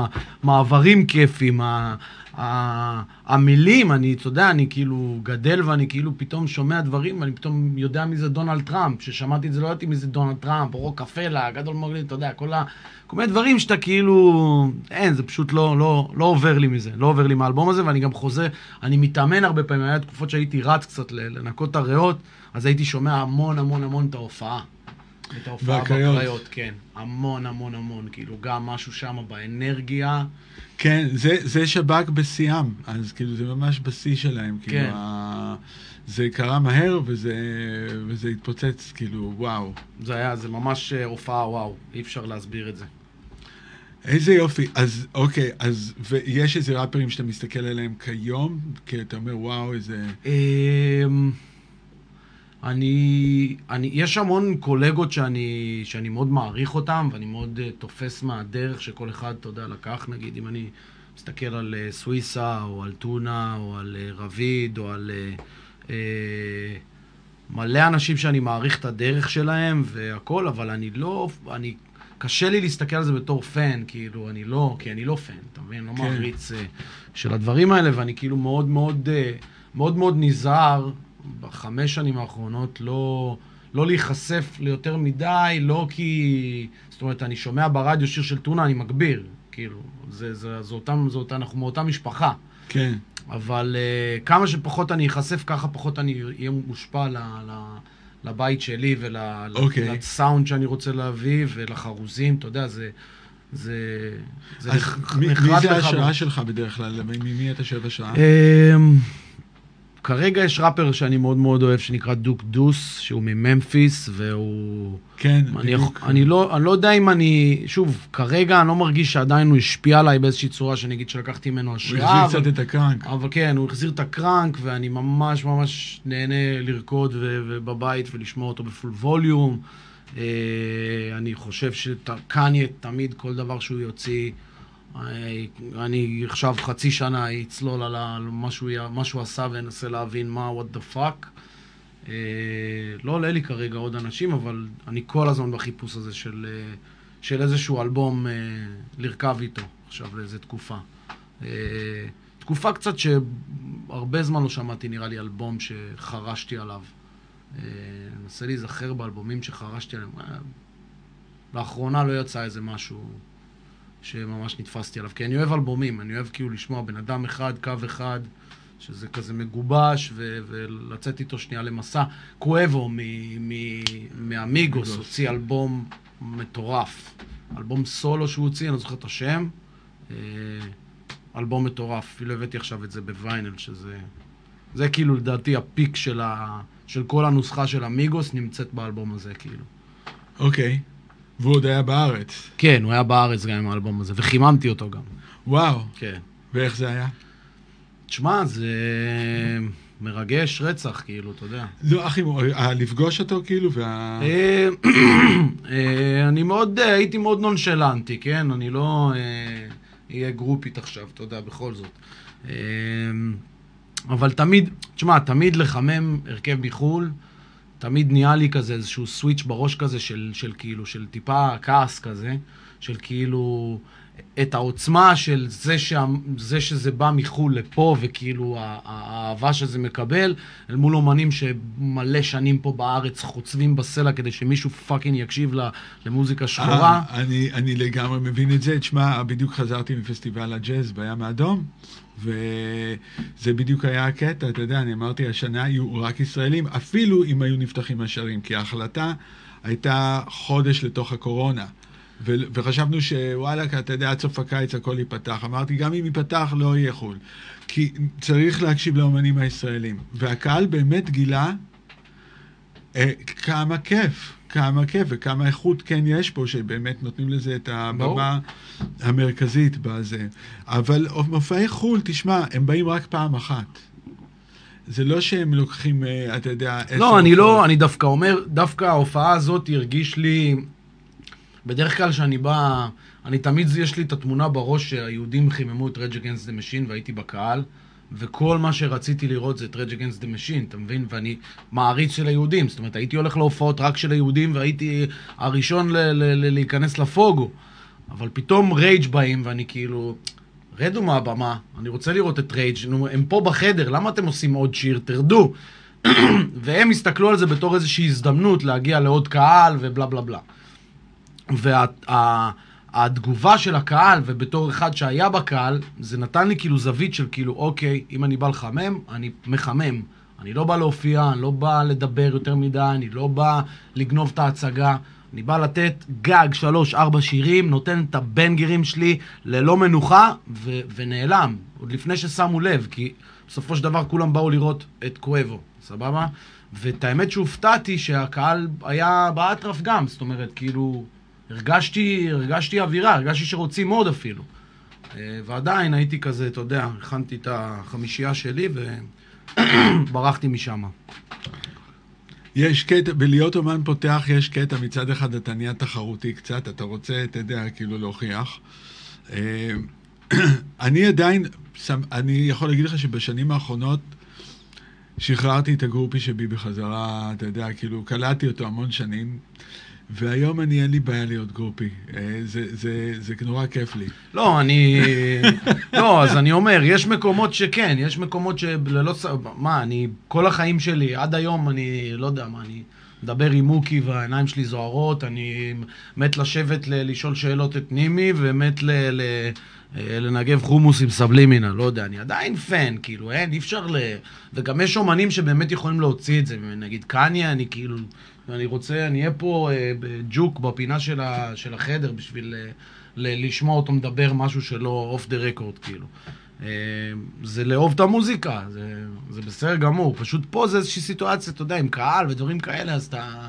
המעברים כיפים, ה- המילים, אני, אתה יודע, אני כאילו גדל ואני כאילו פתאום שומע דברים, ואני פתאום יודע מי זה דונלד טראמפ, כששמעתי את זה לא ידעתי מי זה דונלד טראמפ, או רוקפלה, גדול מוגלין, אתה יודע, כל ה... כל מיני דברים שאתה כאילו... אין, זה פשוט לא, לא, לא עובר לי מזה, לא עובר לי מהאלבום הזה, ואני גם חוזר, אני מתאמן הרבה פעמים, היה תקופות שהייתי רץ קצת לנקות את הריאות, אז הייתי שומע המון המון המון את ההופעה. את ההופעה והקריות. בקריות, כן. המון המון המון, כאילו, גם משהו שם באנרגיה. כן, זה, זה שב"כ בשיאם, אז כאילו זה ממש בשיא שלהם, כאילו, כן. ה... זה קרה מהר וזה, וזה התפוצץ, כאילו, וואו. זה היה, זה ממש אה, הופעה וואו, אי אפשר להסביר את זה. איזה יופי. אז אוקיי, אז ויש איזה ראפרים שאתה מסתכל עליהם כיום, כי אתה אומר, וואו, איזה... אני, אני, יש המון קולגות שאני, שאני מאוד מעריך אותם, ואני מאוד uh, תופס מהדרך שכל אחד, אתה יודע, לקח, נגיד, אם אני מסתכל על uh, סוויסה, או על טונה, או על uh, רביד, או על uh, uh, מלא אנשים שאני מעריך את הדרך שלהם והכל, אבל אני לא, אני, קשה לי להסתכל על זה בתור פן, כאילו, אני לא, כי אני לא פן, אתה מבין? לא כן. מעריץ uh, של הדברים האלה, ואני כאילו מאוד מאוד, uh, מאוד מאוד נזהר בחמש שנים האחרונות לא, לא להיחשף ליותר מדי, לא כי... זאת אומרת, אני שומע ברדיו שיר של טונה, אני מגביר, כאילו, זה, זה, זה אותם, זה אותם, אנחנו מאותה משפחה. כן. אבל uh, כמה שפחות אני אחשף, ככה פחות אני אהיה מושפע ל, ל, לבית שלי אוקיי. ולסאונד שאני רוצה להביא ולחרוזים, אתה יודע, זה... זה... זה אז נח- מי, מי נחרט זה לך ההשראה שלך בדרך כלל? ממי אתה שואב השראה? כרגע יש ראפר שאני מאוד מאוד אוהב, שנקרא דוק דוס, שהוא מממפיס, והוא... כן, אני, בדיוק. אני, לא, אני לא יודע אם אני... שוב, כרגע אני לא מרגיש שעדיין הוא השפיע עליי באיזושהי צורה שאני אגיד שלקחתי ממנו הוא השראה. החזיר אבל- קצת את הקראנק. אבל כן, הוא החזיר את הקראנק, ואני ממש ממש נהנה לרקוד ו- ובבית ולשמוע אותו בפול ווליום. אה, אני חושב שקניה תמיד, כל דבר שהוא יוציא, אני עכשיו חצי שנה אצלול על מה שהוא עשה ואנסה להבין מה what the fuck. אה, לא עולה לי כרגע עוד אנשים, אבל אני כל הזמן בחיפוש הזה של, אה, של איזשהו אלבום אה, לרכב איתו עכשיו לאיזה תקופה. אה, תקופה קצת שהרבה זמן לא שמעתי, נראה לי, אלבום שחרשתי עליו. אני מנסה להיזכר באלבומים שחרשתי עליהם. אה, לאחרונה לא יצא איזה משהו שממש נתפסתי עליו, כי אני אוהב אלבומים, אני אוהב כאילו לשמוע בן אדם אחד, קו אחד, שזה כזה מגובש, ו- ולצאת איתו שנייה למסע. קואבו מ- מ- מיגוס. הוציא אלבום מטורף. אלבום סולו שהוא הוציא, אני לא זוכר את השם. אה, אלבום מטורף, אפילו הבאתי עכשיו את זה בוויינל, שזה... זה כאילו לדעתי הפיק של, ה... של כל הנוסחה של המיגוס נמצאת באלבום הזה, כאילו. אוקיי. והוא עוד היה בארץ. כן, הוא היה בארץ גם עם האלבום הזה, וחיממתי אותו גם. וואו. כן. ואיך זה היה? תשמע, זה מרגש רצח, כאילו, אתה יודע. לא, אחי, לפגוש אותו כאילו, וה... אה, אה, אני מאוד, אה, הייתי מאוד נונשלנטי, כן? אני לא אה, אהיה גרופית עכשיו, אתה יודע, בכל זאת. אבל תמיד, תשמע, תמיד לחמם הרכב מחו"ל, תמיד נהיה לי כזה איזשהו סוויץ' בראש כזה של, של כאילו, של טיפה כעס כזה, של כאילו, את העוצמה של זה, שה, זה שזה בא מחו"ל לפה, וכאילו האהבה שזה מקבל, אל מול אומנים שמלא שנים פה בארץ חוצבים בסלע כדי שמישהו fucking יקשיב למוזיקה שחורה. אה, אני, אני לגמרי מבין את זה. תשמע, בדיוק חזרתי מפסטיבל הג'אז בים האדום, וזה בדיוק היה הקטע, אתה יודע, אני אמרתי, השנה היו רק ישראלים, אפילו אם היו נפתחים השערים, כי ההחלטה הייתה חודש לתוך הקורונה. ו- וחשבנו שוואלה, אתה יודע, עד סוף הקיץ הכל ייפתח. אמרתי, גם אם ייפתח, לא יהיה חו"ל. כי צריך להקשיב לאומנים הישראלים. והקהל באמת גילה אה, כמה כיף, כמה כיף וכמה איכות כן יש פה, שבאמת נותנים לזה את הבמה המרכזית בזה. אבל מופעי חו"ל, תשמע, הם באים רק פעם אחת. זה לא שהם לוקחים, אה, אתה יודע, עשר לא, אני לא. אני דווקא אומר, דווקא ההופעה הזאת הרגיש לי... בדרך כלל כשאני בא, אני תמיד, יש לי את התמונה בראש שהיהודים חיממו את Rage Against the Machine והייתי בקהל, וכל מה שרציתי לראות זה את Rage Against the Machine, אתה מבין? ואני מעריץ של היהודים, זאת אומרת, הייתי הולך להופעות רק של היהודים והייתי הראשון ל- ל- ל- להיכנס לפוגו. אבל פתאום רייג' באים ואני כאילו, רדו מהבמה, אני רוצה לראות את רייג', נו, הם פה בחדר, למה אתם עושים עוד שיר? תרדו. *clears throat* והם הסתכלו על זה בתור איזושהי הזדמנות להגיע לעוד קהל ובלה בלה בלה. והתגובה של הקהל, ובתור אחד שהיה בקהל, זה נתן לי כאילו זווית של כאילו, אוקיי, אם אני בא לחמם, אני מחמם. אני לא בא להופיע, אני לא בא לדבר יותר מדי, אני לא בא לגנוב את ההצגה. אני בא לתת גג שלוש-ארבע שירים, נותן את הבנגרים שלי ללא מנוחה, ו- ונעלם. עוד לפני ששמו לב, כי בסופו של דבר כולם באו לראות את קואבו, סבבה? ואת האמת שהופתעתי שהקהל היה באטרף גם, זאת אומרת, כאילו, הרגשתי, הרגשתי אווירה, הרגשתי שרוצים עוד אפילו. אה, ועדיין הייתי כזה, אתה יודע, הכנתי את החמישייה שלי וברחתי *clears throat* משם. יש קטע, בלהיות אומן פותח יש קטע, מצד אחד אתה נהיה תחרותי קצת, אתה רוצה, אתה יודע, כאילו להוכיח. אה, *clears throat* אני עדיין, אני יכול להגיד לך שבשנים האחרונות שחררתי את הגרופי שבי בחזרה, אתה יודע, כאילו, קלטתי אותו המון שנים, והיום אני, אין לי בעיה להיות גרופי. אה, זה, זה, זה נורא כיף לי. לא, אני... *laughs* לא, אז אני אומר, יש מקומות שכן, יש מקומות שללא... מה, אני... כל החיים שלי, עד היום אני... לא יודע מה, אני מדבר עם מוקי והעיניים שלי זוהרות, אני מת לשבת ל- לשאול שאלות את נימי, ומת ל... ל... אה, לנגב חומוס עם סאבלימינל, לא יודע, אני עדיין fan, כאילו, אין, אי אפשר ל... וגם יש אומנים שבאמת יכולים להוציא את זה, נגיד קניה, אני כאילו, אני רוצה, אני אהיה פה אה, בג'וק בפינה של, ה... של החדר בשביל אה, ל... לשמוע אותו מדבר משהו שלא off the record, כאילו. אה, זה לאהוב את המוזיקה, זה, זה בסדר גמור, פשוט פה זה איזושהי סיטואציה, אתה יודע, עם קהל ודברים כאלה, אז אתה...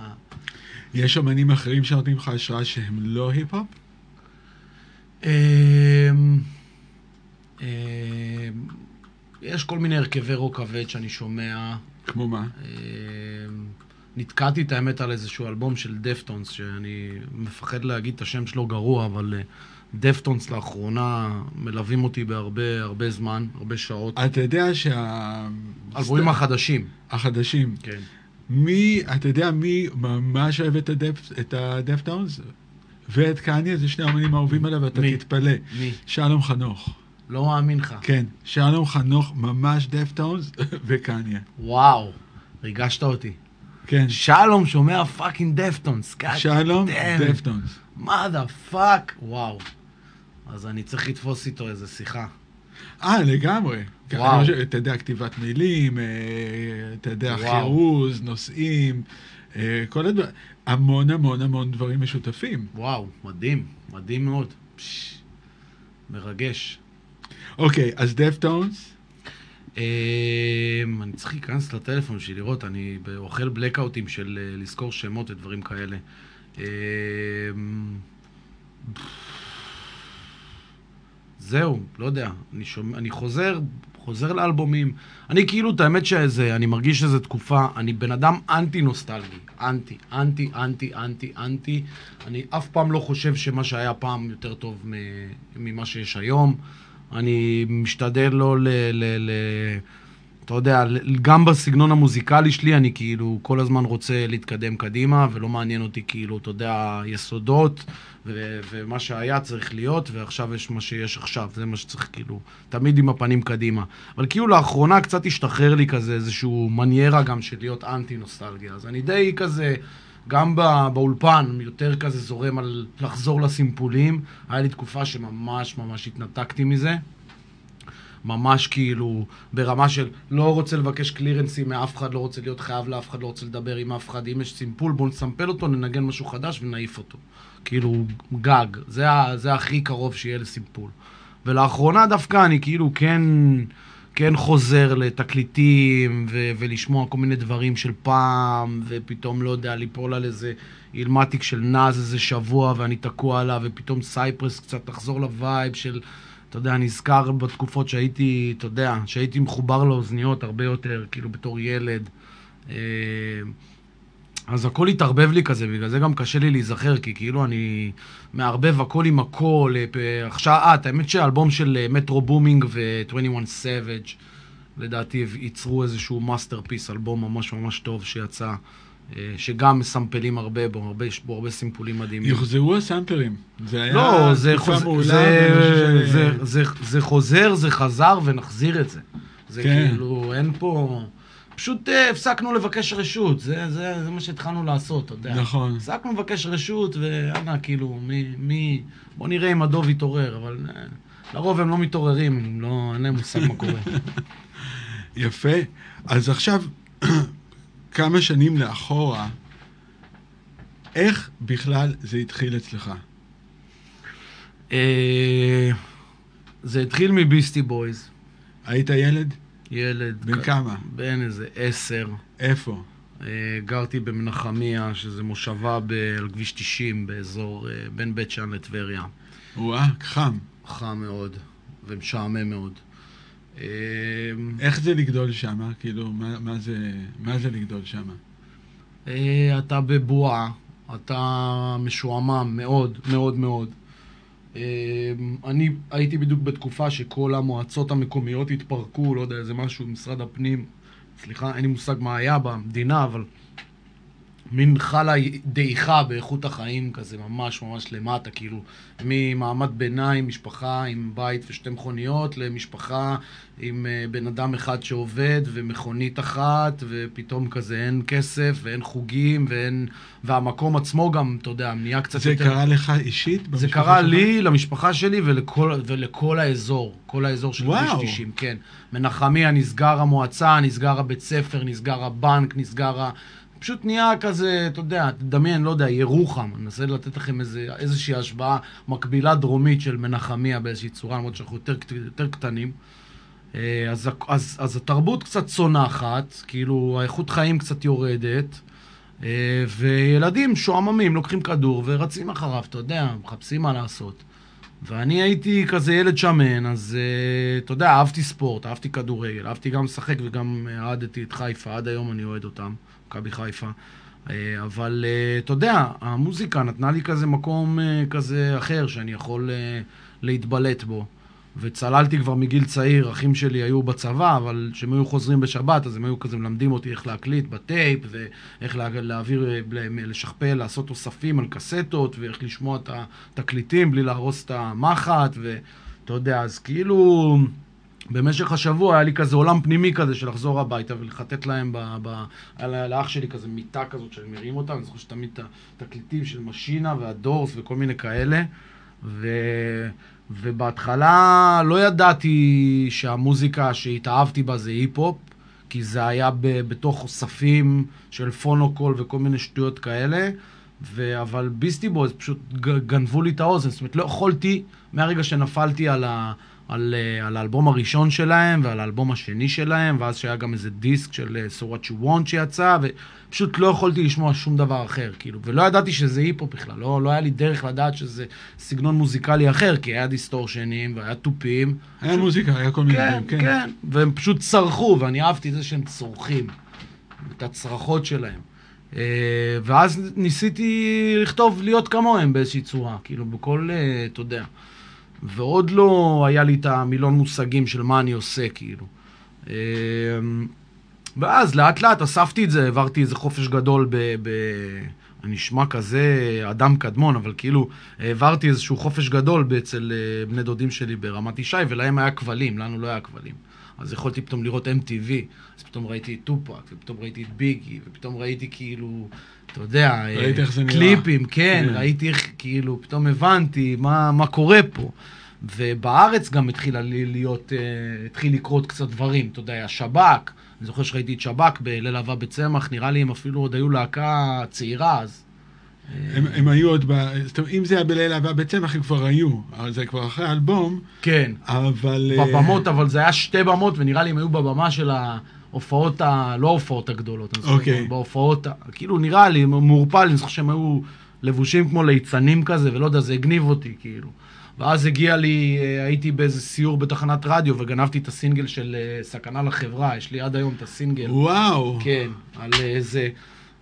יש אומנים אחרים שנותנים לך השראה שהם לא היפ-הופ? אמ, אמ, יש כל מיני הרכבי רוק כבד שאני שומע. כמו מה? אמ, נתקעתי את האמת על איזשהו אלבום של דפטונס, שאני מפחד להגיד את השם שלו גרוע, אבל אה, דפטונס לאחרונה מלווים אותי בהרבה הרבה זמן, הרבה שעות. אתה יודע שה... אלבומים החדשים, החדשים. כן. מי, אתה יודע מי ממש אוהב את הדפ- את הדפטאונס? ואת קניה, זה שני האמנים האהובים עליו, ואתה? תתפלא. מי? שלום חנוך. לא מאמין לך. כן, שלום חנוך ממש Deftones *laughs* וקניה. וואו, ריגשת אותי. כן, שלום שומע fucking Deftones. שלום damn. Deftones. What the fuck? וואו. אז אני צריך לתפוס איתו איזה שיחה. אה, לגמרי. כן, וואו. אתה יודע, כתיבת מילים, אה, אתה יודע. חירוז, נושאים, אה, כל הדברים, המון המון המון דברים משותפים. וואו, מדהים, מדהים מאוד. פש, מרגש. אוקיי, אז דפטאונס, אמ, אני צריך להיכנס לטלפון שלי לראות, אני אוכל בלקאוטים של אה, לזכור שמות ודברים כאלה. אמ, זהו, לא יודע, אני, שומע, אני חוזר, חוזר לאלבומים. אני כאילו, את האמת שזה, אני מרגיש שזו תקופה, אני בן אדם אנטי נוסטלגי. אנטי, אנטי, אנטי, אנטי, אנטי. אני אף פעם לא חושב שמה שהיה פעם יותר טוב ממה שיש היום. אני משתדל לא ל... ל, ל אתה יודע, גם בסגנון המוזיקלי שלי, אני כאילו כל הזמן רוצה להתקדם קדימה, ולא מעניין אותי כאילו, אתה יודע, יסודות, ו- ומה שהיה צריך להיות, ועכשיו יש מה שיש עכשיו, זה מה שצריך כאילו, תמיד עם הפנים קדימה. אבל כאילו לאחרונה קצת השתחרר לי כזה איזשהו מניירה גם של להיות אנטי נוסטלגיה, אז אני די כזה... גם בא, באולפן, יותר כזה זורם על לחזור לסימפולים. היה לי תקופה שממש ממש התנתקתי מזה. ממש כאילו ברמה של לא רוצה לבקש קלירנסים מאף אחד, לא רוצה להיות חייב לאף אחד, לא רוצה לדבר עם אף אחד. אם יש סימפול, בואו נסמפל אותו, ננגן משהו חדש ונעיף אותו. כאילו, גג. זה, זה הכי קרוב שיהיה לסימפול. ולאחרונה דווקא אני כאילו כן, כן חוזר לתקליטים ו- ולשמוע כל מיני דברים של פעם, ופתאום, לא יודע, ליפול על איזה Illmatic של נאז איזה שבוע ואני תקוע עליו, ופתאום סייפרס קצת תחזור ל vibe של... אתה יודע, נזכר בתקופות שהייתי, אתה יודע, שהייתי מחובר לאוזניות הרבה יותר, כאילו בתור ילד. אה, אז הכל התערבב לי כזה, בגלל זה גם קשה לי להיזכר, כי כאילו אני מערבב הכל עם הכל. אה, עכשיו, אה, האמת שהאלבום של אה, מטרו בומינג ו-21 סאביג' לדעתי ייצרו איזשהו masterpiece, אלבום ממש ממש טוב שיצא, אה, שגם מסמפלים הרבה בו, הרבה, יש בו הרבה סימפולים מדהימים. יוחזרו ה samplerים. זה היה לא, זה, חוז... מעולה, זה, ש- זה, זה, זה חוזר, זה חזר ונחזיר את זה. זה כן. כאילו, אין פה... פשוט אה, הפסקנו לבקש רשות, זה, זה, זה מה שהתחלנו לעשות, אתה יודע. נכון. הפסקנו לבקש רשות, ויאללה, כאילו, מי, מי... בוא נראה אם הדוב יתעורר, אבל אה, לרוב הם לא מתעוררים, הם לא, אין להם מושג מה קורה. *laughs* יפה. אז עכשיו, *clears throat* כמה שנים לאחורה, איך בכלל זה התחיל אצלך? אה, זה התחיל מביסטי בויז. היית ילד? ילד. בן כמה? בן איזה עשר. איפה? אה, גרתי במנחמיה, שזה מושבה ב- על כביש 90, באזור אה, בין בית שאן לטבריה. וואה, חם. חם מאוד ומשעמם מאוד. אה, איך זה לגדול שם? כאילו, מה, מה, זה, מה זה לגדול שם? אתה בבועה, אתה משועמם מאוד, מאוד מאוד. אה, אני הייתי בדיוק בתקופה שכל המועצות המקומיות התפרקו, לא יודע, איזה משהו, משרד הפנים, סליחה, אין לי מושג מה היה במדינה, אבל מין חלה דעיכה באיכות החיים כזה, ממש ממש למטה, כאילו, ממעמד ביניים, משפחה עם בית ושתי מכוניות, למשפחה עם אה, בן אדם אחד שעובד ומכונית אחת, ופתאום כזה אין כסף ואין חוגים ואין... והמקום עצמו גם, אתה יודע, נהיה קצת זה יותר... קרה לך אישית? זה קרה שלך? לי, למשפחה שלי ולכל, ולכל האזור, כל האזור של כביש וואו. 90, כן. מנחמיה נסגר המועצה, נסגר הבית ספר, נסגר הבנק, נסגר ה... פשוט נהיה כזה, אתה יודע, תדמיין, לא יודע, ירוחם, אני מנסה לתת לכם איזה, איזושהי השוואה מקבילה דרומית של מנחמיה באיזושהי צורה, למרות שאנחנו יותר, יותר קטנים. אה, אז, אז, אז התרבות קצת צונחת, כאילו האיכות חיים קצת יורדת, אה, וילדים שועממים, לוקחים כדור ורצים אחריו, אתה יודע, מחפשים מה לעשות. ואני הייתי כזה ילד שמן, אז אה, אתה יודע, אהבתי ספורט, אהבתי כדורגל, אהבתי גם לשחק וגם אה, אהדתי את חיפה, עד היום אני אוהד אותם, מכבי חיפה. אה, אבל אה, אתה יודע, המוזיקה נתנה לי כזה מקום אה, כזה אחר, שאני יכול להתבלט בו. וצללתי כבר מגיל צעיר, אחים שלי היו בצבא, אבל כשהם היו חוזרים בשבת, אז הם היו כזה מלמדים אותי איך להקליט בטייפ, ואיך לה, להעביר, לשכפל, לעשות אוספים על קסטות, ואיך לשמוע את התקליטים בלי להרוס את המחט, ואתה יודע, אז כאילו... במשך השבוע היה לי כזה עולם פנימי כזה של לחזור הביתה ולחטט להם ב... ב היה לאח שלי כזה מיטה כזאת שאני מרים אותה, אני זוכר שתמיד את התקליטים של משינה והדורס וכל מיני כאלה. ו... ובהתחלה לא ידעתי שהמוזיקה שהתאהבתי בה זה היפ-הופ, כי זה היה ב... בתוך אוספים של פונוקול וכל מיני שטויות כאלה. ו... אבל ביסטי בויז פשוט גנבו לי את האוזן, זאת אומרת לא יכולתי, מהרגע שנפלתי על, ה... על, אה, על האלבום הראשון שלהם ועל האלבום השני שלהם, ואז שהיה גם איזה דיסק של אה, So What'cha Want שיצא, ופשוט לא יכולתי לשמוע שום דבר אחר, כאילו, ולא ידעתי שזה היפ הופ בכלל, לא, לא היה לי דרך לדעת שזה סגנון מוזיקלי אחר, כי היה distortionים והיה תופים. היה פשוט- מוזיקה, היה כל מיני כן, דברים, כן, כן, והם פשוט צרחו, ואני אהבתי את זה שהם צורחים, את הצרחות שלהם. אה, ואז ניסיתי לכתוב להיות כמוהם באיזושהי צורה, כאילו בכל, אתה יודע. ועוד לא היה לי את המילון מושגים של מה אני עושה, כאילו. אה, ואז לאט לאט אספתי את זה, העברתי איזה חופש גדול ב... ב... אני נשמע כזה אדם קדמון, אבל כאילו העברתי איזשהו חופש גדול אצל אה, בני דודים שלי ברמת ישי, ולהם היה כבלים, לנו לא היה כבלים. אז יכולתי פתאום לראות MTV, אז פתאום ראיתי את טופק, ופתאום ראיתי את ביגי, ופתאום ראיתי כאילו, אתה יודע. קליפים, כן, כן. ראיתי איך, כאילו, פתאום הבנתי מה, מה קורה פה. ובארץ גם התחילה להיות, אה, התחיל לקרות קצת דברים, אתה יודע, השב"כ, אני זוכר שראיתי את שב"כ בליל אהבה בצמח, נראה לי הם אפילו עוד היו להקה צעירה אז. הם, הם היו עוד ב... זאת אומרת, אם זה היה בליל אהבה בצמח, הם כבר היו. אבל זה כבר אחרי האלבום, כן, אבל... אה, בבמות, אבל זה היה שתי במות, ונראה לי הם היו בבמה של ההופעות, ה... לא ההופעות הגדולות, אני זוכר, אוקיי. בהופעות, ה- כאילו נראה לי, מעורפל, אני זוכר שהם היו לבושים כמו ליצנים כזה, ולא יודע, זה הגניב אותי, כאילו. ואז הגיע לי, אה, הייתי באיזה סיור בתחנת רדיו, וגנבתי את הסינגל של אה, סכנה לחברה, יש לי עד היום את הסינגל. וואו. כן, על איזה...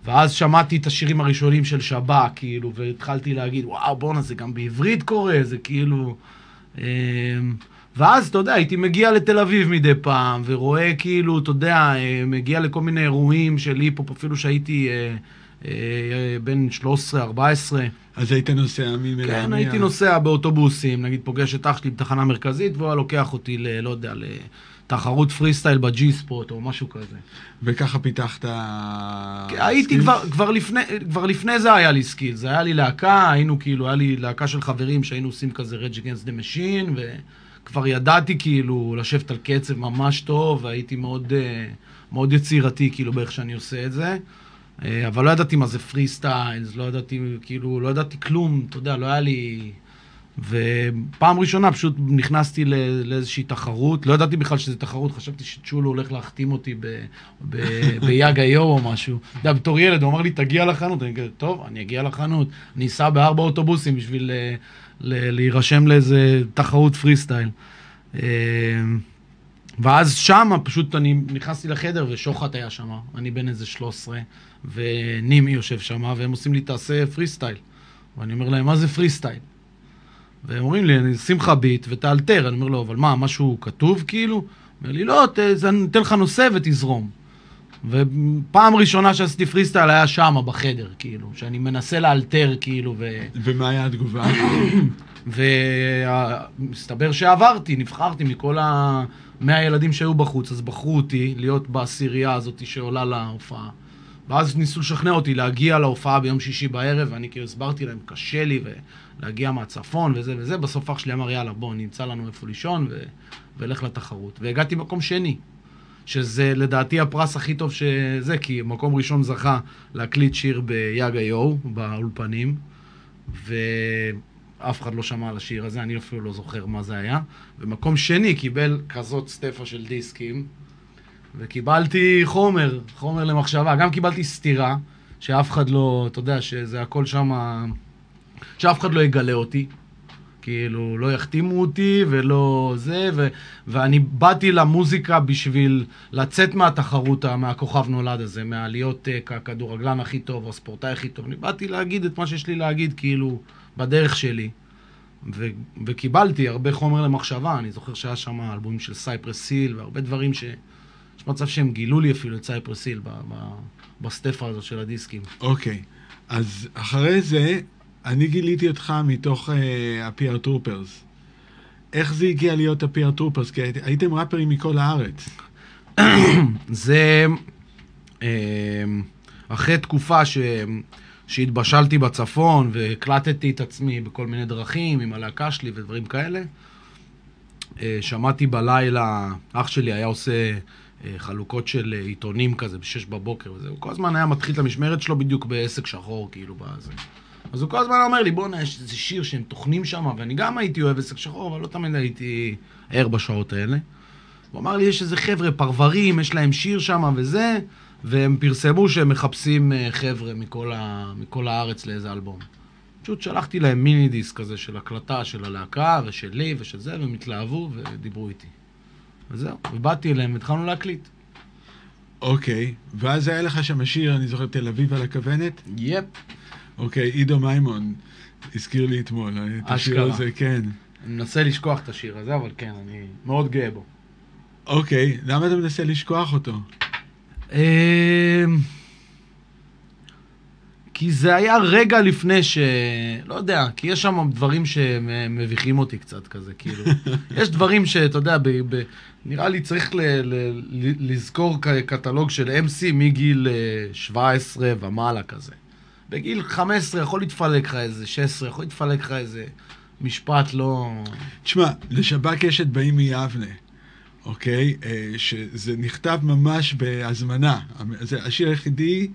ואז שמעתי את השירים הראשונים של שב"כ, כאילו, והתחלתי להגיד, וואו, בואנה, זה גם בעברית קורה, זה כאילו... אמ, ואז, אתה יודע, הייתי מגיע לתל אביב מדי פעם, ורואה כאילו, אתה יודע, אה, מגיע לכל מיני אירועים של היפ-הופ, אפילו שהייתי אה, אה, בן 13-14. אז היית נוסע ממלאמיה. כן, הייתי נוסע באוטובוסים, נגיד פוגש את אח שלי בתחנה מרכזית, והוא היה לוקח אותי ל... לא יודע, לתחרות פרי סטייל בג'י ספוט או משהו כזה. וככה פיתחת... הייתי skill? כבר, כבר, לפני, כבר לפני זה היה לי skill, זה היה לי להקה, היינו כאילו, היה לי להקה של חברים שהיינו עושים כזה Rage Against the Machine, וכבר ידעתי כאילו לשבת על קצב ממש טוב, והייתי מאוד, אה, מאוד יצירתי, כאילו, באיך שאני עושה את זה. אה, אבל לא ידעתי מה זה פרי סטיילס, לא ידעתי, כאילו, לא ידעתי כלום, אתה יודע, לא היה לי... ופעם ראשונה פשוט נכנסתי לא, לאיזושהי תחרות, לא ידעתי בכלל שזו תחרות, חשבתי שצ'ולו הולך להחתים אותי ביאג איו או משהו. אתה יודע, בתור ילד, הוא אמר לי, תגיע לחנות, אני אגיד, טוב, אני אגיע לחנות, אני אסע בארבע אוטובוסים בשביל ל- להירשם לאיזה תחרות פרי סטייל. אה, ואז שמה פשוט אני נכנסתי לחדר ושוחט היה שם, אני בן איזה 13, ונימי יושב שם, והם עושים לי תעשה פרי סטייל. ואני אומר להם, מה זה פרי סטייל? והם אומרים לי, אני אשים לך beat ותאלתר. אני אומר לו, אבל מה, משהו כתוב כאילו? אומר לי, לא, אני אתן לך נושא ותזרום. ופעם ראשונה שעשיתי פרי סטייל היה שמה בחדר, כאילו, שאני מנסה לאלתר, כאילו, ו... ומה היה התגובה? ומסתבר שעברתי, נבחרתי מכל ה-100 ילדים שהיו בחוץ, אז בחרו אותי להיות בעשירייה הזאת שעולה להופעה. ואז ניסו לשכנע אותי להגיע להופעה ביום שישי בערב, ואני כאילו הסברתי להם, קשה לי להגיע מהצפון וזה וזה. בסוף אח שלי אמר, יאללה, בוא, נמצא לנו איפה לישון ו... ולך לתחרות. והגעתי מקום שני, שזה לדעתי הפרס הכי טוב שזה, כי מקום ראשון זכה להקליט שיר ביאגה יו, באולפנים, ואף אחד לא שמע על השיר הזה, אני אפילו לא זוכר מה זה היה. ומקום שני קיבל כזאת סטפה של דיסקים, וקיבלתי חומר, חומר למחשבה. גם קיבלתי סטירה, שאף אחד לא, אתה יודע, שזה הכל שם, שאף אחד לא יגלה אותי. כאילו, לא יחתימו אותי ולא זה, ו, ואני באתי למוזיקה בשביל לצאת מהתחרות, מהכוכב נולד הזה, מהלהיות uh, כדורגלן הכי טוב הספורטאי הכי טוב. אני באתי להגיד את מה שיש לי להגיד, כאילו, בדרך שלי. ו, וקיבלתי הרבה חומר למחשבה, אני זוכר שהיה שם אלבומים של סייפרס היל והרבה דברים ש... יש מצב שהם גילו לי אפילו את סייפרס ב, בסטפה הזאת של הדיסקים. אוקיי, אז אחרי זה, אני גיליתי אותך מתוך ה-PR טרופרס. איך זה הגיע להיות ה-PR טרופרס? כי היית, הייתם ראפרים מכל הארץ. *coughs* זה אה, אחרי תקופה ש... שהתבשלתי בצפון והקלטתי את עצמי בכל מיני דרכים עם הלהקה שלי ודברים כאלה. אה, שמעתי בלילה, אח שלי היה עושה אה, חלוקות של עיתונים כזה בשש בבוקר וזה, הוא כל הזמן היה מתחיל את המשמרת שלו בדיוק בעסק שחור, כאילו, בזה. אז הוא כל הזמן אומר לי, בואנה, יש איזה שיר שהם טוחנים שם, ואני גם הייתי אוהב עסק שחור, אבל לא תמיד הייתי ער בשעות האלה. הוא אמר לי, יש איזה חבר'ה פרברים, יש להם שיר שם וזה, והם פרסמו שהם מחפשים חבר'ה מכל, ה... מכל הארץ לאיזה אלבום. פשוט שלחתי להם מיני דיסק כזה של הקלטה של הלהקה ושלי ושל זה, והם התלהבו ודיברו איתי. וזהו, ובאתי אליהם והתחלנו להקליט. אוקיי, ואז היה לך שם שיר, אני זוכר, תל אביב על הכוונת? יפ. אוקיי, עידו מימון הזכיר לי אתמול, את השיר. הזה, כן. אני מנסה לשכוח את השיר הזה, אבל כן, אני מאוד גאה בו. אוקיי, למה אתה מנסה לשכוח אותו? אמ, כי זה היה רגע לפני ש... לא יודע, כי יש שם דברים שמביכים אותי קצת כזה, כאילו. *laughs* יש דברים שאתה יודע, ב... ב... נראה לי צריך ל... ל... לזכור קטלוג של MC מגיל אה, 17 ומעלה כזה. בגיל 15 יכול להתפלק לך איזה 16, יכול להתפלק לך איזה משפט לא... תשמע, לשב"כ יש את באים מיבנה, אוקיי? אה, שזה נכתב ממש בהזמנה. זה השיר היחידי,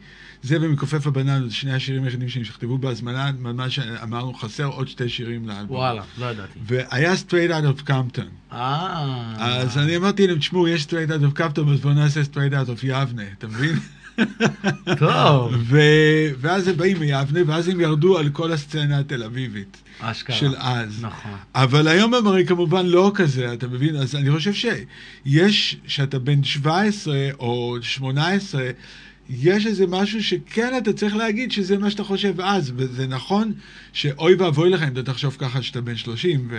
זה ומכופף הבננות, שני השירים היחידים שנכתבו בהזמנה, ממש אמרנו, חסר עוד שתי שירים לאלבום. וואלה, לא ידעתי. והיה Straight Out of Compton. אה... אז אני אמרתי להם, תשמעו, יש Straight Out of Compton, אז בואו נעשה Straight Out of יבנה, אתה מבין? *laughs* טוב. ו- ואז הם באים מיבנה, ואז הם ירדו על כל הסצנה התל אביבית אשכרה. של אז. נכון. אבל היום הם הרי כמובן לא כזה, אתה מבין? אז אני חושב שיש, שאתה בן 17 או 18, יש איזה משהו שכן אתה צריך להגיד שזה מה שאתה חושב אז, וזה נכון שאוי ואבוי לך אם אתה תחשוב ככה שאתה בן 30,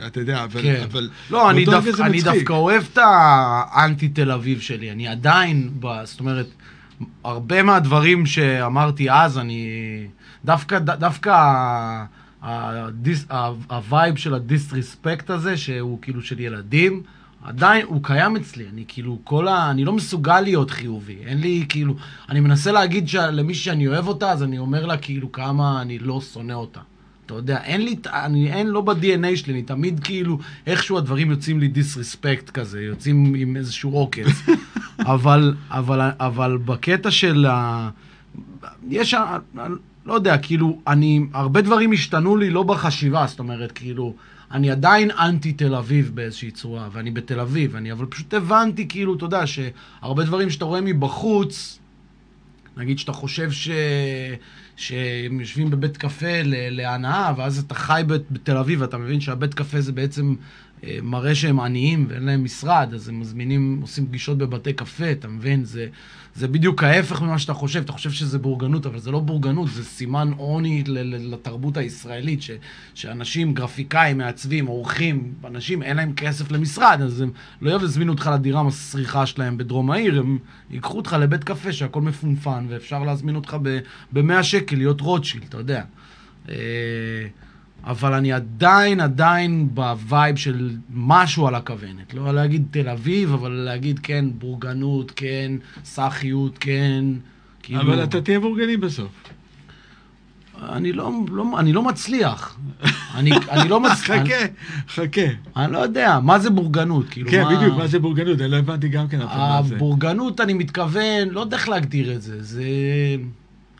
ואתה יודע, אבל... כן. אבל לא, אני, זה אני. דווקא אוהב את האנטי תל אביב שלי. אני עדיין, ב, זאת אומרת, הרבה מהדברים שאמרתי אז, אני... דווקא, ד- דווקא הדיס, ה vibe של ה disrespect הזה, שהוא כאילו של ילדים, עדיין, הוא קיים אצלי. אני כאילו, כל ה... אני לא מסוגל להיות חיובי. אין לי, כאילו... אני מנסה להגיד ש- למישהי שאני אוהב אותה, אז אני אומר לה כאילו כמה אני לא שונא אותה. אתה יודע, אין לי, אני, אין, לא ב-DNA שלי, אני תמיד כאילו, איכשהו הדברים יוצאים לי דיסרספקט כזה, יוצאים עם איזשהו עוקץ. *laughs* אבל, אבל, אבל בקטע של ה... יש, לא יודע, כאילו, אני, הרבה דברים השתנו לי לא בחשיבה, זאת אומרת, כאילו, אני עדיין אנטי תל אביב באיזושהי צורה, ואני בתל אביב, אני, אבל פשוט הבנתי, כאילו, אתה יודע, שהרבה דברים שאתה רואה מבחוץ, נגיד שאתה חושב ש... שהם יושבים בבית קפה להנאה, ואז אתה חי בת- בתל אביב, ואתה מבין שהבית קפה זה בעצם מראה שהם עניים ואין להם משרד, אז הם מזמינים, עושים פגישות בבתי קפה, אתה מבין? זה, זה בדיוק ההפך ממה שאתה חושב. אתה חושב שזה בורגנות, אבל זה לא בורגנות, זה סימן עוני לתרבות הישראלית, ש, שאנשים, גרפיקאים, מעצבים, עורכים, אנשים, אין להם כסף למשרד, אז הם לא יזמינו אותך לדירה המסריחה שלהם בדרום העיר, הם ייקחו אותך לבית קפה שהכל מפונפן, ואפשר להזמין אותך ב-100 שקל להיות רוטשילד, אתה יודע. אבל אני עדיין, עדיין ב vibe של משהו על הכוונת. לא להגיד תל אביב, אבל להגיד כן בורגנות, כן סאחיות, כן... כאילו... אבל אתה תהיה בורגני בסוף. אני לא, לא, אני לא מצליח. אני, אני לא מצליח. *laughs* חכה, חכה. אני לא יודע, מה זה בורגנות? כאילו, כן, בדיוק, מה זה בורגנות? אני לא הבנתי גם כן אף פעם מה זה. הבורגנות, אני מתכוון, לא יודע איך להגדיר את זה, זה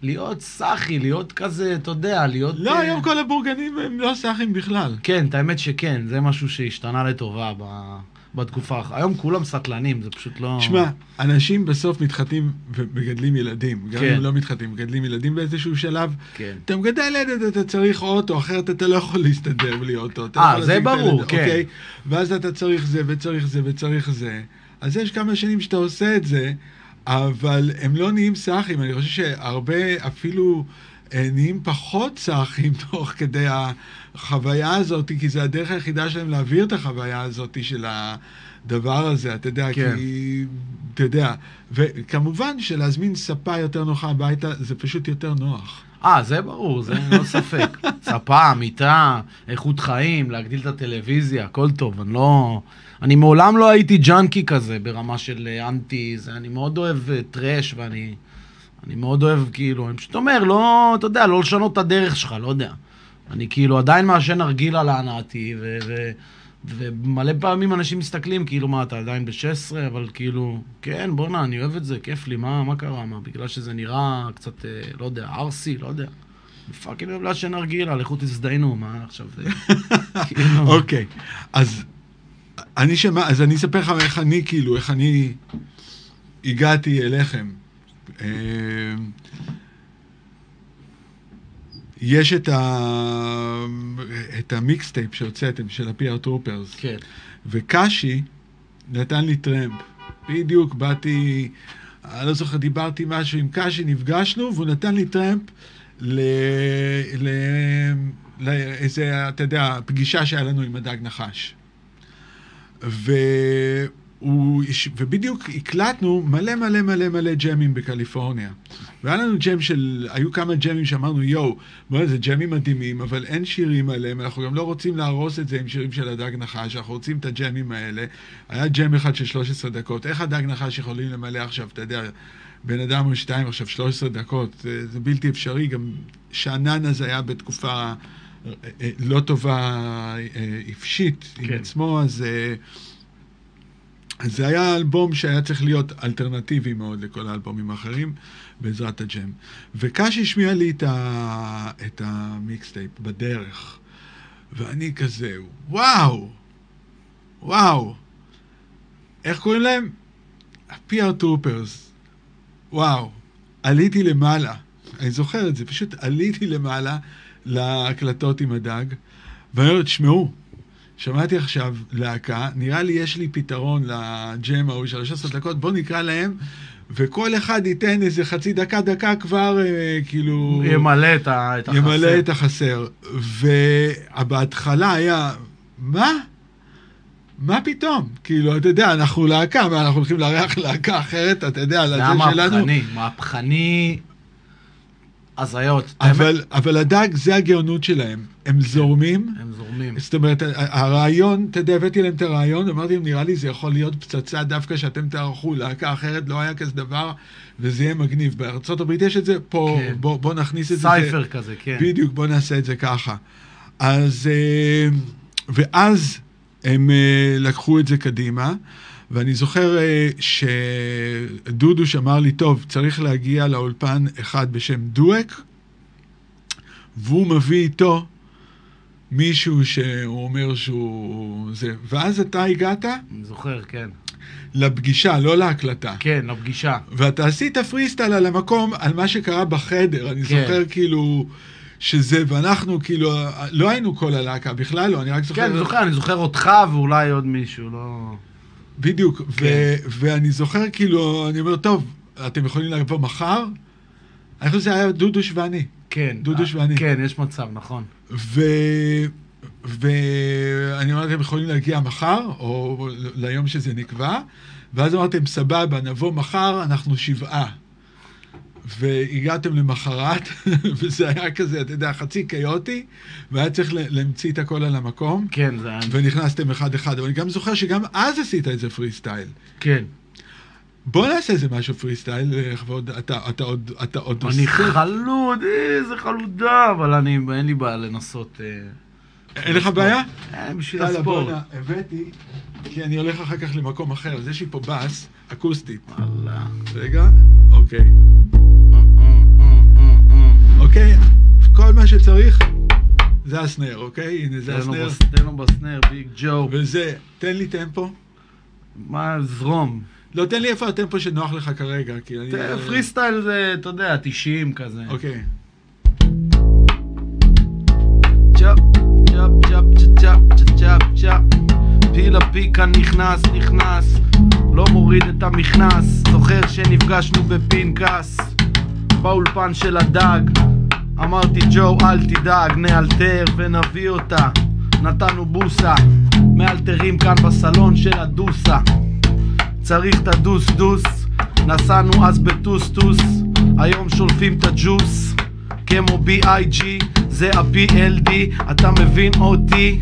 להיות סאחי, להיות כזה, אתה יודע, להיות... לא, אה, היום כל הבורגנים הם לא סאחים בכלל. כן, את האמת שכן, זה משהו שהשתנה לטובה ב... בתקופה האחרונה. היום כולם סטלנים, זה פשוט לא... שמע, אנשים בסוף מתחתנים ומגדלים ילדים. גם כן. אם לא מתחתנים, מגדלים ילדים באיזשהו שלב. כן. אתה מגדל ילד, אתה צריך אוטו, אחרת אתה לא יכול להסתדר בלי אוטו. אה, זה ברור, הילד, כן. אוקיי? ואז אתה צריך זה, וצריך זה, וצריך זה. אז יש כמה שנים שאתה עושה את זה, אבל הם לא נהיים סאחים. אני חושב שהרבה אפילו אה, נהיים פחות סאחים *laughs* תוך כדי החוויה הזאת, כי זה הדרך היחידה שלהם להעביר את החוויה הזאת של הדבר הזה, אתה יודע, כן. כי... אתה יודע, וכמובן שלהזמין ספה יותר נוחה הביתה זה פשוט יותר נוח. אה, זה ברור, זה לא ספק. *laughs* ספה, מיטה, איכות חיים, להגדיל את הטלוויזיה, הכל טוב. אני לא... אני מעולם לא הייתי ג'אנקי כזה ברמה של אה, אנטי, זה, אני מאוד אוהב אה, טראש ואני... אני מאוד אוהב, כאילו, אני פשוט אומר, לא, אתה יודע, לא לשנות את הדרך שלך, לא יודע. אני כאילו עדיין מעשן נרגילה להנאתי, ו... ו ומלא פעמים אנשים מסתכלים, כאילו, מה, אתה עדיין ב-16, אבל כאילו, כן, בואנה, אני אוהב את זה, כיף לי, מה, מה קרה? מה, בגלל שזה נראה קצת, אה, לא יודע, ארסי, לא יודע. fucking אוהב לעשן נרגילה, לכו תזדיינו, מה עכשיו? *laughs* כאילו, אוקיי, אז אני שמע, אז אני אספר לך איך אני, כאילו, איך אני הגעתי אליכם. אה, יש את, ה... את ה mixtape שהוצאתם של ה-PR טרופרס, כן, וקאשי נתן לי טרמפ. בדיוק, באתי, אני לא זוכר, דיברתי משהו עם קאשי, נפגשנו, והוא נתן לי טרמפ ל... ל... לאיזה, אתה יודע, פגישה שהיה לנו עם הדג נחש. והוא, ובדיוק הקלטנו מלא מלא מלא מלא ג'מים בקליפורניה. והיה לנו ג'ם של, היו כמה ג'מים שאמרנו, יואו, בוא'נה, זה ג'מים מדהימים, אבל אין שירים עליהם, אנחנו גם לא רוצים להרוס את זה עם שירים של הדג נחש, אנחנו רוצים את הג'מים האלה. היה ג'ם אחד של 13 דקות, איך הדג נחש יכולים למלא עכשיו, אתה יודע, בן אדם או שתיים עכשיו 13 דקות, זה, זה בלתי אפשרי, גם שאנן אז היה בתקופה לא טובה אה, איפשית עם כן. עצמו, אז... אה, אז זה היה אלבום שהיה צריך להיות אלטרנטיבי מאוד לכל האלבומים האחרים, בעזרת הג'ם. וקאשי השמיע לי את, ה... את המיקסטייפ בדרך, ואני כזה, וואו, וואו. איך קוראים להם? ה-PR טרופרס. וואו. עליתי למעלה. אני זוכר את זה, פשוט עליתי למעלה להקלטות עם הדג, ואני אומר, תשמעו, שמעתי עכשיו להקה, נראה לי יש לי פתרון לג'ם ההוא של 16 דקות, בואו נקרא להם, וכל אחד ייתן איזה חצי דקה, דקה כבר, אה, כאילו... ימלא את ה- את החסר. ימלא את החסר. ובהתחלה היה, מה? מה פתאום? כאילו, אתה יודע, אנחנו להקה, אנחנו הולכים לארח להקה אחרת, אתה יודע, על זה הזה היה שלנו. מהפכני, מהפכני. הזיות. אבל, אבל הדג, זה הגאונות שלהם. הם זורמים. הם זורמים. זאת אומרת, הרעיון, אתה יודע, הבאתי להם את הרעיון, אמרתי להם, נראה לי זה יכול להיות פצצה דווקא שאתם תערכו, להקה אחרת לא היה כזה דבר, וזה יהיה מגניב. בארצות הברית יש את זה, פה, כן. בוא, בוא נכניס את זה. סייפר כזה, כן. בדיוק, בוא נעשה את זה ככה. אז, אה, ואז הם אה, לקחו את זה קדימה, ואני זוכר אה, שדודוש אמר לי, טוב, צריך להגיע לאולפן אחד בשם דואק, והוא מביא איתו מישהו שהוא אומר שהוא זה. ואז אתה הגעת אני זוכר, כן. לפגישה, לא להקלטה. כן, לפגישה. ואתה עשית פרי סטייל על המקום, על מה שקרה בחדר. אני כן. זוכר כאילו שזה, ואנחנו כאילו, לא היינו כל הלהקה, בכלל לא, אני רק זוכר... כן, אני זוכר, אני זוכר אותך ואולי עוד מישהו, לא... בדיוק, ו- כן. ואני זוכר כאילו, אני אומר, טוב, אתם יכולים לבוא מחר? אני חושב שזה היה דודוש ואני. כן. דודוש אה, ואני. כן, יש מצב, נכון. ו... ואני אומר, אתם יכולים להגיע מחר, או ליום שזה נקבע, ואז אמרתם, סבבה, נבוא מחר, אנחנו שבעה. והגעתם למחרת, *laughs* וזה היה כזה, אתה יודע, חצי קיוטי, והיה צריך להמציא את הכל על המקום, כן, זה היה... ונכנסתם אחד-אחד. אבל אני גם זוכר שגם אז עשית איזה פרי סטייל. כן. בוא נעשה איזה משהו פרי סטייל, לכבוד, אתה, אתה עוד, אתה עוד אני חלוד, איזה חלודה, אבל אני, אין לי בעיה לנסות... אה, אין לך בעיה? אה, בשביל הספורט. הבאתי, כי אני הולך אחר כך למקום אחר, אז יש לי פה בס אקוסטית. וואלה. רגע, אוקיי. אה, אה, אה, אה. אוקיי, כל מה שצריך זה ה snare, אוקיי? הנה, זה ה snare. תן לו ב snare, ביג ג'ו. וזה, תן לי טמפו. מה, זרום. לא, תן לי איפה הטמפו שנוח לך כרגע, כי אני... תראה, פרי סטייל זה, אתה יודע, 90 כזה. אוקיי. צ'אפ, צ'אפ, צ'אפ, צ'אפ, צ'אפ, צ'אפ, פיל הפיקה נכנס, נכנס, לא מוריד את המכנס. זוכר שנפגשנו בפנקס, באולפן של הדג. אמרתי ג'ו, אל תדאג, נאלתר ונביא אותה. נתנו בוסה, מאלתרים כאן בסלון של הדוסה. צריך את הדוס דוס, נסענו אז בטוסטוס, היום שולפים את הג'וס, כמו B.I.G, זה ה-PLD, אתה מבין אותי?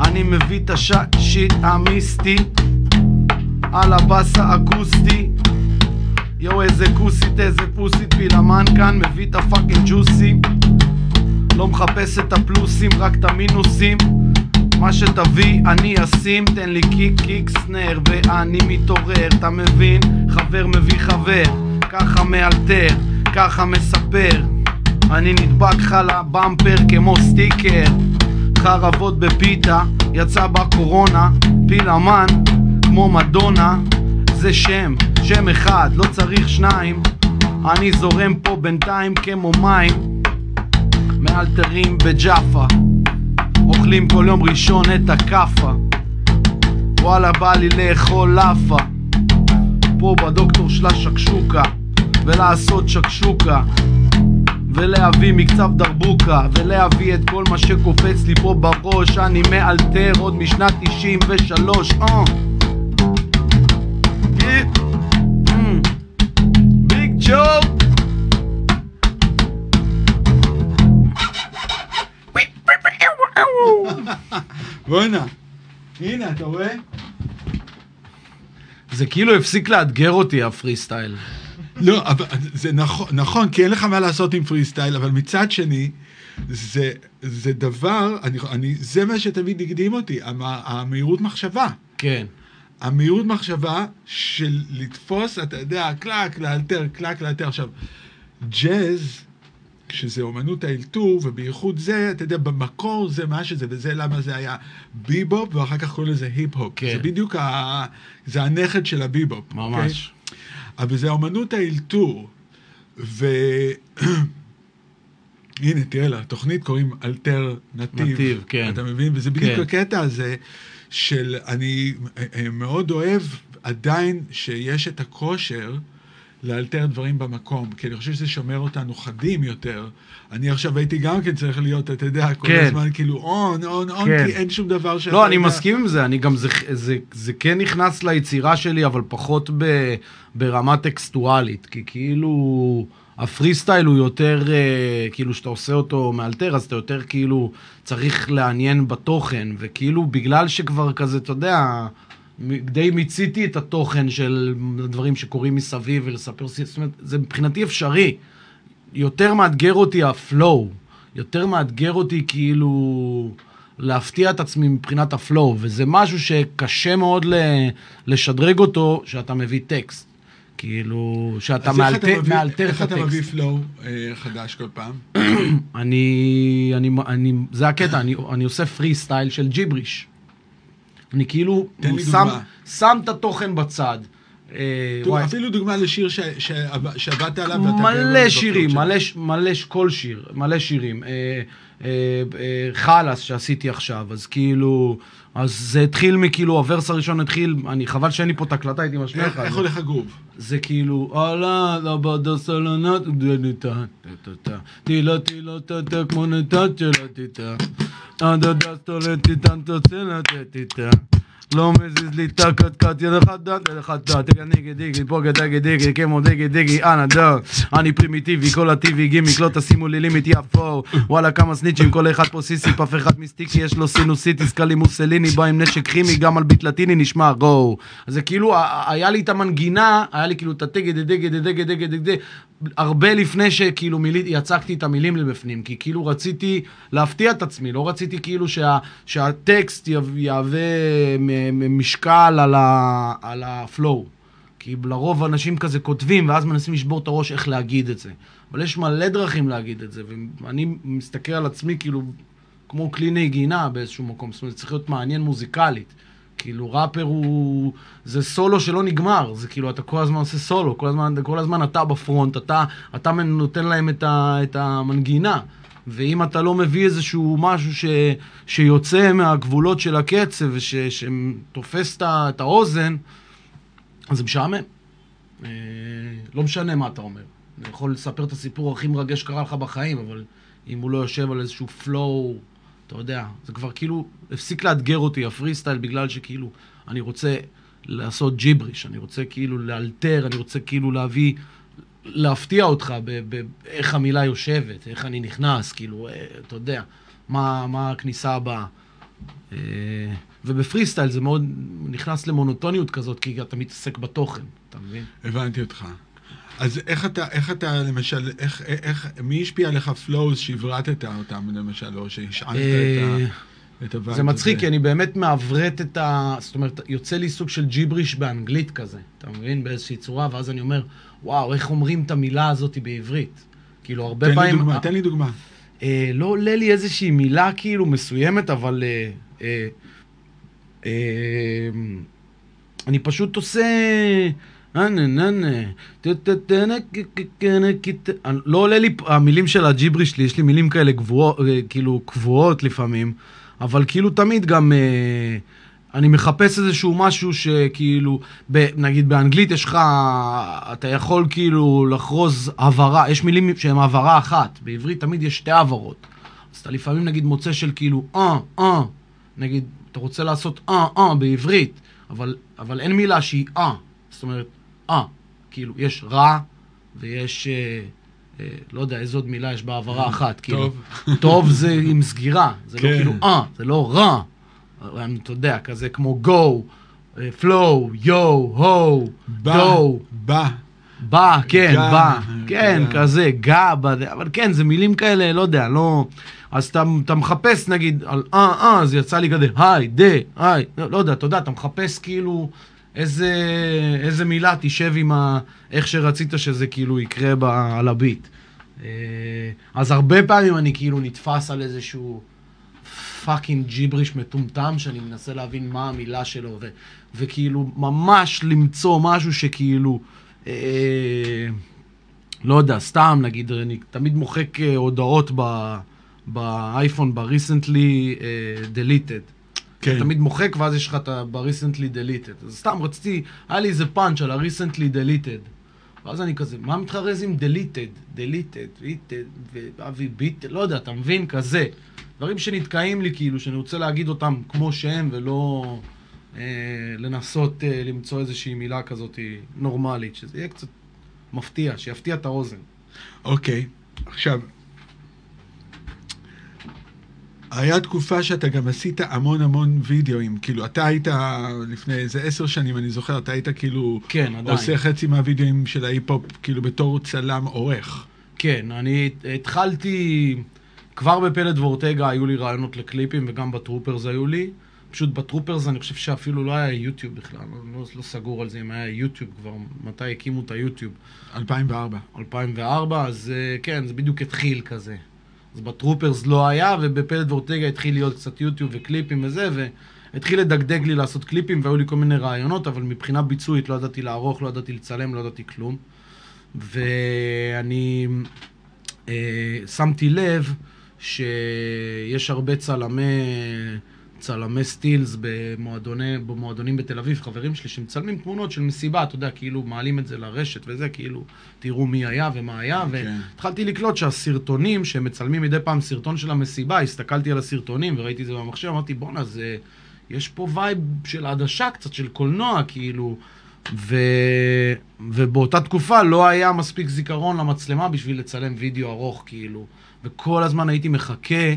אני מביא את השאט שיט המיסטי, על הבאס האקוסטי, יואו איזה כוסית, איזה פוסית, פילמן כאן, מביא את הפאקינג ג'וסי, לא מחפש את הפלוסים, רק את המינוסים. מה שתביא אני אשים, תן לי קיק קיק סנר ואני מתעורר, אתה מבין? חבר מביא חבר, ככה מאלתר, ככה מספר אני נדבק לך לבמפר כמו סטיקר חרבות בפיתה, יצא בקורונה, פיל אמן, כמו מדונה זה שם, שם אחד, לא צריך שניים. אני זורם פה בינתיים כמו מים מאלתרים בג'אפה. אוכלים כל יום ראשון את הכאפה. וואלה בא לי לאכול לאפה. פה בדוקטור שלה שקשוקה ולעשות שקשוקה ולהביא מקצב דרבוקה ולהביא את כל מה שקופץ לי פה בראש אני מאלתר עוד משנת 93 אה כן. אמ. ביג ג'ו בואנה. הנה, אתה רואה? זה כאילו הפסיק לאתגר אותי הפרי סטייל לא, אבל זה נכון, נכון, כי אין לך מה לעשות עם פרי סטייל, אבל מצד שני, זה, זה דבר, אני, אני, זה מה שתמיד הקדים אותי, המ, המהירות מחשבה. כן המהירות מחשבה של לתפוס, אתה יודע, קלק, לאלתר, קלק, לאלתר. עכשיו, ג'אז, שזה אומנות האלתור, ובייחוד זה, אתה יודע, במקור זה מה שזה, וזה למה זה היה ביבופ, ואחר כך קוראים לזה היפ-הופ. כן. זה בדיוק, ה, זה הנכד של הביבופ. ממש אוקיי? אבל זה אומנות האלתור. ו... *clears throat* הנה, תראה, לתוכנית קוראים אלטר נתיב. נתיב, כן. אתה מבין? וזה בדיוק כן. הקטע הזה של אני אה, אה, מאוד אוהב עדיין שיש את הכושר לאלתר דברים במקום, כי אני חושב שזה שומר אותנו חדים יותר. אני עכשיו הייתי גם כן צריך להיות, אתה יודע, כל כן. הזמן כאילו און, און, און, כן. כי אין שום דבר שאתה לא, אני יודע. מסכים עם זה, אני גם, זה, זה, זה כן נכנס ליצירה שלי, אבל פחות ב, ברמה טקסטואלית, כי כאילו, הפרי סטייל הוא יותר, אה, כאילו, שאתה עושה אותו מאלתר, אז אתה יותר כאילו צריך לעניין בתוכן, וכאילו, בגלל שכבר כזה, אתה יודע, די מיציתי את התוכן של דברים שקורים מסביב ולספר, זאת אומרת, זה מבחינתי אפשרי. יותר מאתגר אותי ה flow, יותר מאתגר אותי כאילו להפתיע את עצמי מבחינת ה flow, וזה משהו שקשה מאוד לשדרג אותו שאתה מביא טקסט. כאילו, שאתה מאלתר, מביא- מאלתר איך את אתה מביא הטקסט. flow אה, חדש כל פעם? *coughs* אני, אני, אני, זה הקטע, אני עושה פרי סטייל של ג'יבריש. אני כאילו שם. שם את התוכן בצד. אה, וואי, אפילו דוגמה לשיר ש- שעב- שעבדת עליו ואתה מלא בבחור שירים. מלא, ש- מלא, ש- כל שיר, מלא שירים. אה, אה, אה, חלאס שעשיתי עכשיו, אז כאילו, אז זה התחיל מכאילו, הוורס הראשון התחיל, אני, חבל שאין לי פה את ההקלטה, הייתי משמיע לך. איך הולך הגרוב? זה כאילו, אהלה, לא בדה סלונת, דנתה, טה טילה טילה טה טה כמו נתה צ'לה טיטה. עדה דסטולה טיטן תוצלה טיטה. לא מזיז לי את הקטקט, יד אחת דת, יד אחת דת, תגה ניגי דיגי, פוגה דגי דיגי, כמו דיגי דיגי, אנא דו. אני פרימיטיבי, כל הטיבי גימיק, לא תשימו לי לימיט יפו. וואלה כמה סניצ'ים, כל אחד פה סיסי, פף אחד מיסטיקי, יש לו סינוסיטיס, קלי מוסליני, בא עם נשק כימי, גם על ביט לטיני נשמע. אז זה כאילו, היה לי את המנגינה, היה לי כאילו את הטגד דגד דגד דגד דגד הרבה לפני שכאילו מילי, יצקתי את המילים לבפנים, כי כאילו רציתי להפתיע את עצמי, לא רציתי כאילו שה, שהטקסט יהווה משקל על, ה, על הפלואו. כי לרוב אנשים כזה כותבים, ואז מנסים לשבור את הראש איך להגיד את זה. אבל יש מלא דרכים להגיד את זה, ואני מסתכל על עצמי כאילו כמו כלי נגינה באיזשהו מקום, זאת אומרת, זה צריך להיות מעניין מוזיקלית. כאילו ראפר הוא... זה סולו שלא נגמר, זה כאילו אתה כל הזמן עושה סולו, כל הזמן, כל הזמן אתה בפרונט, אתה, אתה נותן להם את, ה, את המנגינה. ואם אתה לא מביא איזשהו משהו ש, שיוצא מהגבולות של הקצב ושתופס את, האוזן, אז זה משעמם. אה, לא משנה מה אתה אומר. אני יכול לספר את הסיפור הכי מרגש שקרה לך בחיים, אבל אם הוא לא יושב על איזשהו flow, אתה יודע, זה כבר כאילו הפסיק לאתגר אותי, הפרי סטייל, בגלל שכאילו, אני רוצה לעשות ג'יבריש, אני רוצה כאילו לאלתר, אני רוצה כאילו להביא, להפתיע אותך באיך המילה יושבת, איך אני נכנס, כאילו, אה, אתה יודע, מה, מה הכניסה הבאה. אה, ובפרי סטייל זה מאוד נכנס למונוטוניות כזאת, כי אתה מתעסק בתוכן, אתה מבין? הבנתי אותך. אז איך אתה, איך אתה, למשל, איך, איך, מי השפיע עליך flows שהברטת אותם, למשל, או שהשענת אה, את ה... את ה vibe זה מצחיק, כי? אני באמת מעברת את ה... זאת אומרת, יוצא לי סוג של ג'יבריש באנגלית כזה, אתה מבין? באיזושהי צורה, ואז אני אומר, וואו, איך אומרים את המילה הזאת בעברית? כאילו, הרבה תן לי פעמים... דוגמה, תן לי דוגמה. אה, לא עולה לי איזושהי מילה כאילו מסוימת, אבל... אה, אה, אה, אני פשוט עושה... לא עולה לי המילים של הג'יברי שלי, יש לי מילים כאלה גבוהות, אה, כאילו קבועות לפעמים, אבל כאילו תמיד גם... אה, אני מחפש איזשהו משהו שכאילו, ב, נגיד באנגלית יש לך, אתה יכול כאילו לחרוז הבהרה, יש מילים שהן הבהרה אחת, בעברית תמיד יש שתי הבהרות. אז אתה לפעמים נגיד מוצא של כאילו, אה, אה, נגיד, אתה רוצה לעשות אה, אה בעברית, אבל, אבל אין מילה שהיא אה, זאת אומרת, אה, כאילו, יש רע ויש, אה, אה, לא יודע איזה עוד מילה יש בהעברה *laughs* אחת, כאילו. טוב. טוב זה עם סגירה, זה לא כן. כאילו אה, זה לא רע. אתה יודע, כזה כמו go, אה, flow, yo, ho, בא, דו, בא. בא, כן, בא, כן, אתה יודע. כזה, גה, אבל כן, זה מילים כאלה, לא יודע, לא... אז אתה, אתה מחפש, נגיד, על אה, אה, אז יצא לי כזה, היי, דה, היי, לא, לא יודע, אתה יודע, אתה מחפש כאילו איזה, איזה מילה תשב עם ה... איך שרצית שזה כאילו יקרה ב, על הביט. אה, אז הרבה פעמים אני כאילו נתפס על איזשהו fucking ג'יבריש מטומטם, שאני מנסה להבין מה המילה שלו, ו, וכאילו ממש למצוא משהו שכאילו... אה, לא יודע, סתם, נגיד, אני תמיד מוחק אה, הודעות ב, באייפון, ב-recently אה, deleted. כן. תמיד מוחק, ואז יש לך את ה-recently deleted. אז סתם רציתי, היה לי איזה פאנץ' על ה-recently deleted. ואז אני כזה, מה מתחרז עם deleted, deleted, deleted, ואבי ביט, לא יודע, אתה מבין? כזה. דברים שנתקעים לי, כאילו, שאני רוצה להגיד אותם כמו שהם, ולא אה, לנסות אה, למצוא איזושהי מילה כזאת נורמלית, שזה יהיה קצת מפתיע, שיפתיע את האוזן. אוקיי, עכשיו, היה תקופה שאתה גם עשית המון המון וידאוים, כאילו, אתה היית לפני איזה עשר שנים, אני זוכר, אתה היית כאילו... כן, עדיין. עושה חצי מהווידאוים של ההיפ-הופ, כאילו, בתור צלם עורך. כן, אני התחלתי, כבר בפלט וורטגה היו לי רעיונות לקליפים, וגם בטרופרס היו לי. פשוט בטרופרס אני חושב שאפילו לא היה יוטיוב בכלל, לא, לא, לא סגור על זה אם היה יוטיוב כבר, מתי הקימו את היוטיוב. 2004. 2004, אז אה, כן, זה בדיוק התחיל כזה. אז בטרופרס לא היה, ובפלט וורטגה התחיל להיות קצת יוטיוב וקליפים וזה, והתחיל לדגדג לי לעשות קליפים, והיו לי כל מיני רעיונות, אבל מבחינה ביצועית לא ידעתי לערוך, לא ידעתי לצלם, לא ידעתי כלום. ואני אה, שמתי לב שיש הרבה צלמי... צלמי סטילס במועדוני, במועדונים בתל אביב, חברים שלי שמצלמים תמונות של מסיבה, אתה יודע, כאילו מעלים את זה לרשת וזה, כאילו, תראו מי היה ומה היה, okay. כן. והתחלתי לקלוט שהסרטונים שהם מצלמים מדי פעם סרטון של המסיבה, הסתכלתי על הסרטונים וראיתי את זה במחשב, אמרתי, בואנה, זה... יש פה vibe של עדשה קצת, של קולנוע, כאילו, ו... ובאותה תקופה לא היה מספיק זיכרון למצלמה בשביל לצלם וידאו ארוך, כאילו, וכל הזמן הייתי מחכה.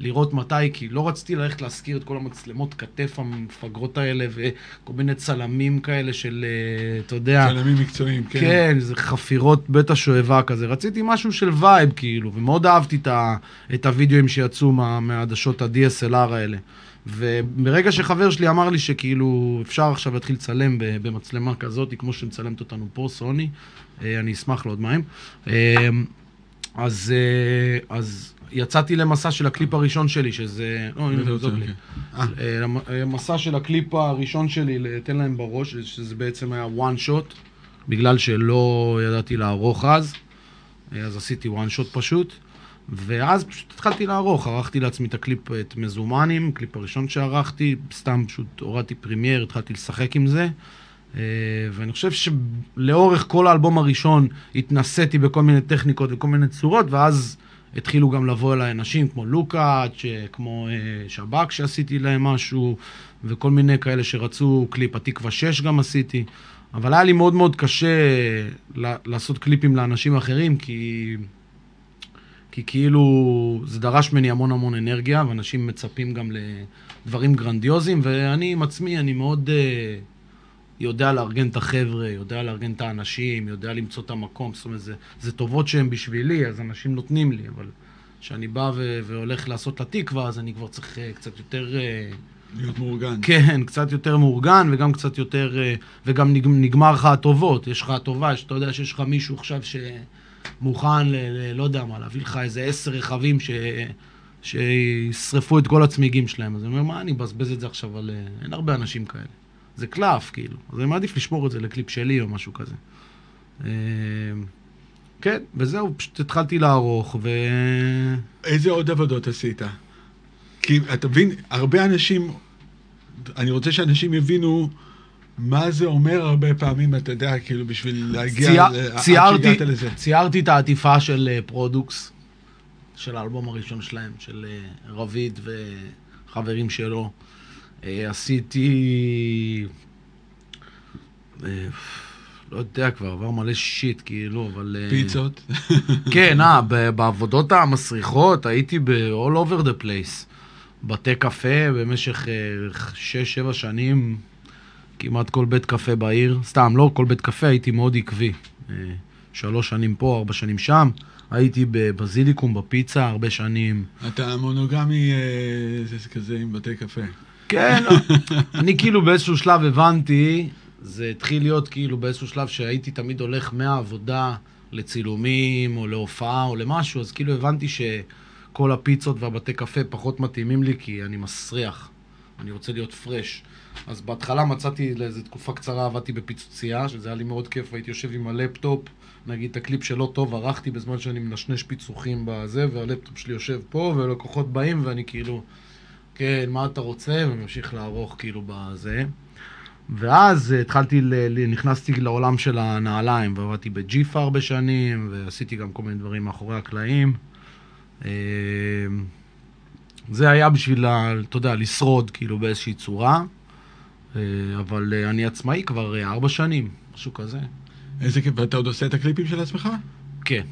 לראות מתי, כי לא רציתי ללכת להזכיר את כל המצלמות כתף המפגרות האלה, וכל מיני צלמים כאלה של, אה, אתה יודע... צלמים מקצועיים, כן. כן, זה חפירות בית השואבה כזה. רציתי משהו של vibe, כאילו, ומאוד אהבתי את, ה, את הוידאוים שיצאו מה, מהעדשות ה-DSLR האלה. וברגע שחבר שלי אמר לי שכאילו אפשר עכשיו להתחיל לצלם במצלמה כזאת, כמו שמצלמת אותנו פה, סוני, אה, אני אשמח לעוד מים. אה, אז, אז יצאתי למסע של הקליפ הראשון שלי, שזה... לא, הנה, תבדוק לי. אה. אה, מסע של הקליפ הראשון שלי, תן להם בראש, שזה בעצם היה one shot, בגלל שלא ידעתי לערוך אז, אז עשיתי one shot פשוט, ואז פשוט התחלתי לערוך, ערכתי לעצמי את הקליפ, את מזומנים, הקליפ הראשון שערכתי, סתם פשוט הורדתי Premiere, התחלתי לשחק עם זה. ואני חושב שלאורך כל האלבום הראשון התנסיתי בכל מיני טכניקות וכל מיני צורות, ואז התחילו גם לבוא אליי אנשים כמו לוקאץ', כמו אה, שב"כ שעשיתי להם משהו, וכל מיני כאלה שרצו קליפ, התקווה 6 גם עשיתי. אבל היה לי מאוד מאוד קשה לעשות קליפים לאנשים אחרים, כי, כי כאילו זה דרש ממני המון המון אנרגיה, ואנשים מצפים גם לדברים גרנדיוזיים, ואני עם עצמי, אני מאוד... Uh, יודע לארגן את החבר'ה, יודע לארגן את האנשים, יודע למצוא את המקום, זאת אומרת, זה, זה טובות שהן בשבילי, אז אנשים נותנים לי, אבל כשאני בא ו- והולך לעשות לתקווה, אז אני כבר צריך uh, קצת יותר... Uh, להיות מאורגן. כן, קצת יותר מאורגן, וגם קצת יותר... Uh, וגם נגמר לך הטובות, יש לך הטובה, אתה יודע שיש לך מישהו עכשיו שמוכן, ל- ל- לא יודע מה, להביא לך איזה עשר רכבים ש... שישרפו את כל הצמיגים שלהם. אז אני אומר, מה אני אבזבז את זה עכשיו על... אין הרבה אנשים כאלה. זה קלף, כאילו. אז אני מעדיף לשמור את זה לקליפ שלי או משהו כזה. אמ, כן, וזהו, פשוט התחלתי לערוך, ו... איזה עוד עבודות עשית? כי אתה מבין, הרבה אנשים, אני רוצה שאנשים יבינו מה זה אומר הרבה פעמים, אתה יודע, כאילו, בשביל להגיע, צייר, עד שהגעת לזה. ציירתי את העטיפה של אה, פרודוקס, של האלבום הראשון שלהם, של אה, רביד וחברים שלו. אה, עשיתי... אה, לא יודע כבר, עבר מלא shit, כאילו, אבל... אה, פיצות? כן, אה, בעבודות המסריחות הייתי ב-all over the place. בתי קפה במשך 6-7 שנים, כמעט כל בית קפה בעיר. סתם, לא כל בית קפה, הייתי מאוד עקבי. שלוש שנים פה, ארבע שנים שם. הייתי בבזיליקום, בפיצה, הרבה שנים. אתה מונוגמי זה כזה עם בתי קפה. כן, *laughs* אני כאילו באיזשהו שלב הבנתי, זה התחיל להיות כאילו באיזשהו שלב שהייתי תמיד הולך מהעבודה לצילומים, או להופעה, או למשהו, אז כאילו הבנתי שכל הפיצות והבתי קפה פחות מתאימים לי, כי אני מסריח. אני רוצה להיות fresh. אז בהתחלה מצאתי לאיזו תקופה קצרה, עבדתי בפיצוצייה, שזה היה לי מאוד כיף, הייתי יושב עם הלפטופ, נגיד את הקליפ של לא טוב, ערכתי בזמן שאני מנשנש פיצוחים בזה, והלפטופ שלי יושב פה, ולקוחות באים, ואני כאילו... כן, מה אתה רוצה, וממשיך לערוך כאילו בזה. ואז אה, התחלתי, ל- נכנסתי לעולם של הנעליים, ועבדתי בג'יפה הרבה שנים, ועשיתי גם כל מיני דברים מאחורי הקלעים. אה, זה היה בשביל, אתה יודע, לשרוד כאילו באיזושהי צורה, אה, אבל אני עצמאי כבר ארבע שנים, משהו כזה. איזה כיף, ואתה עוד עושה את הקליפים של עצמך? כן.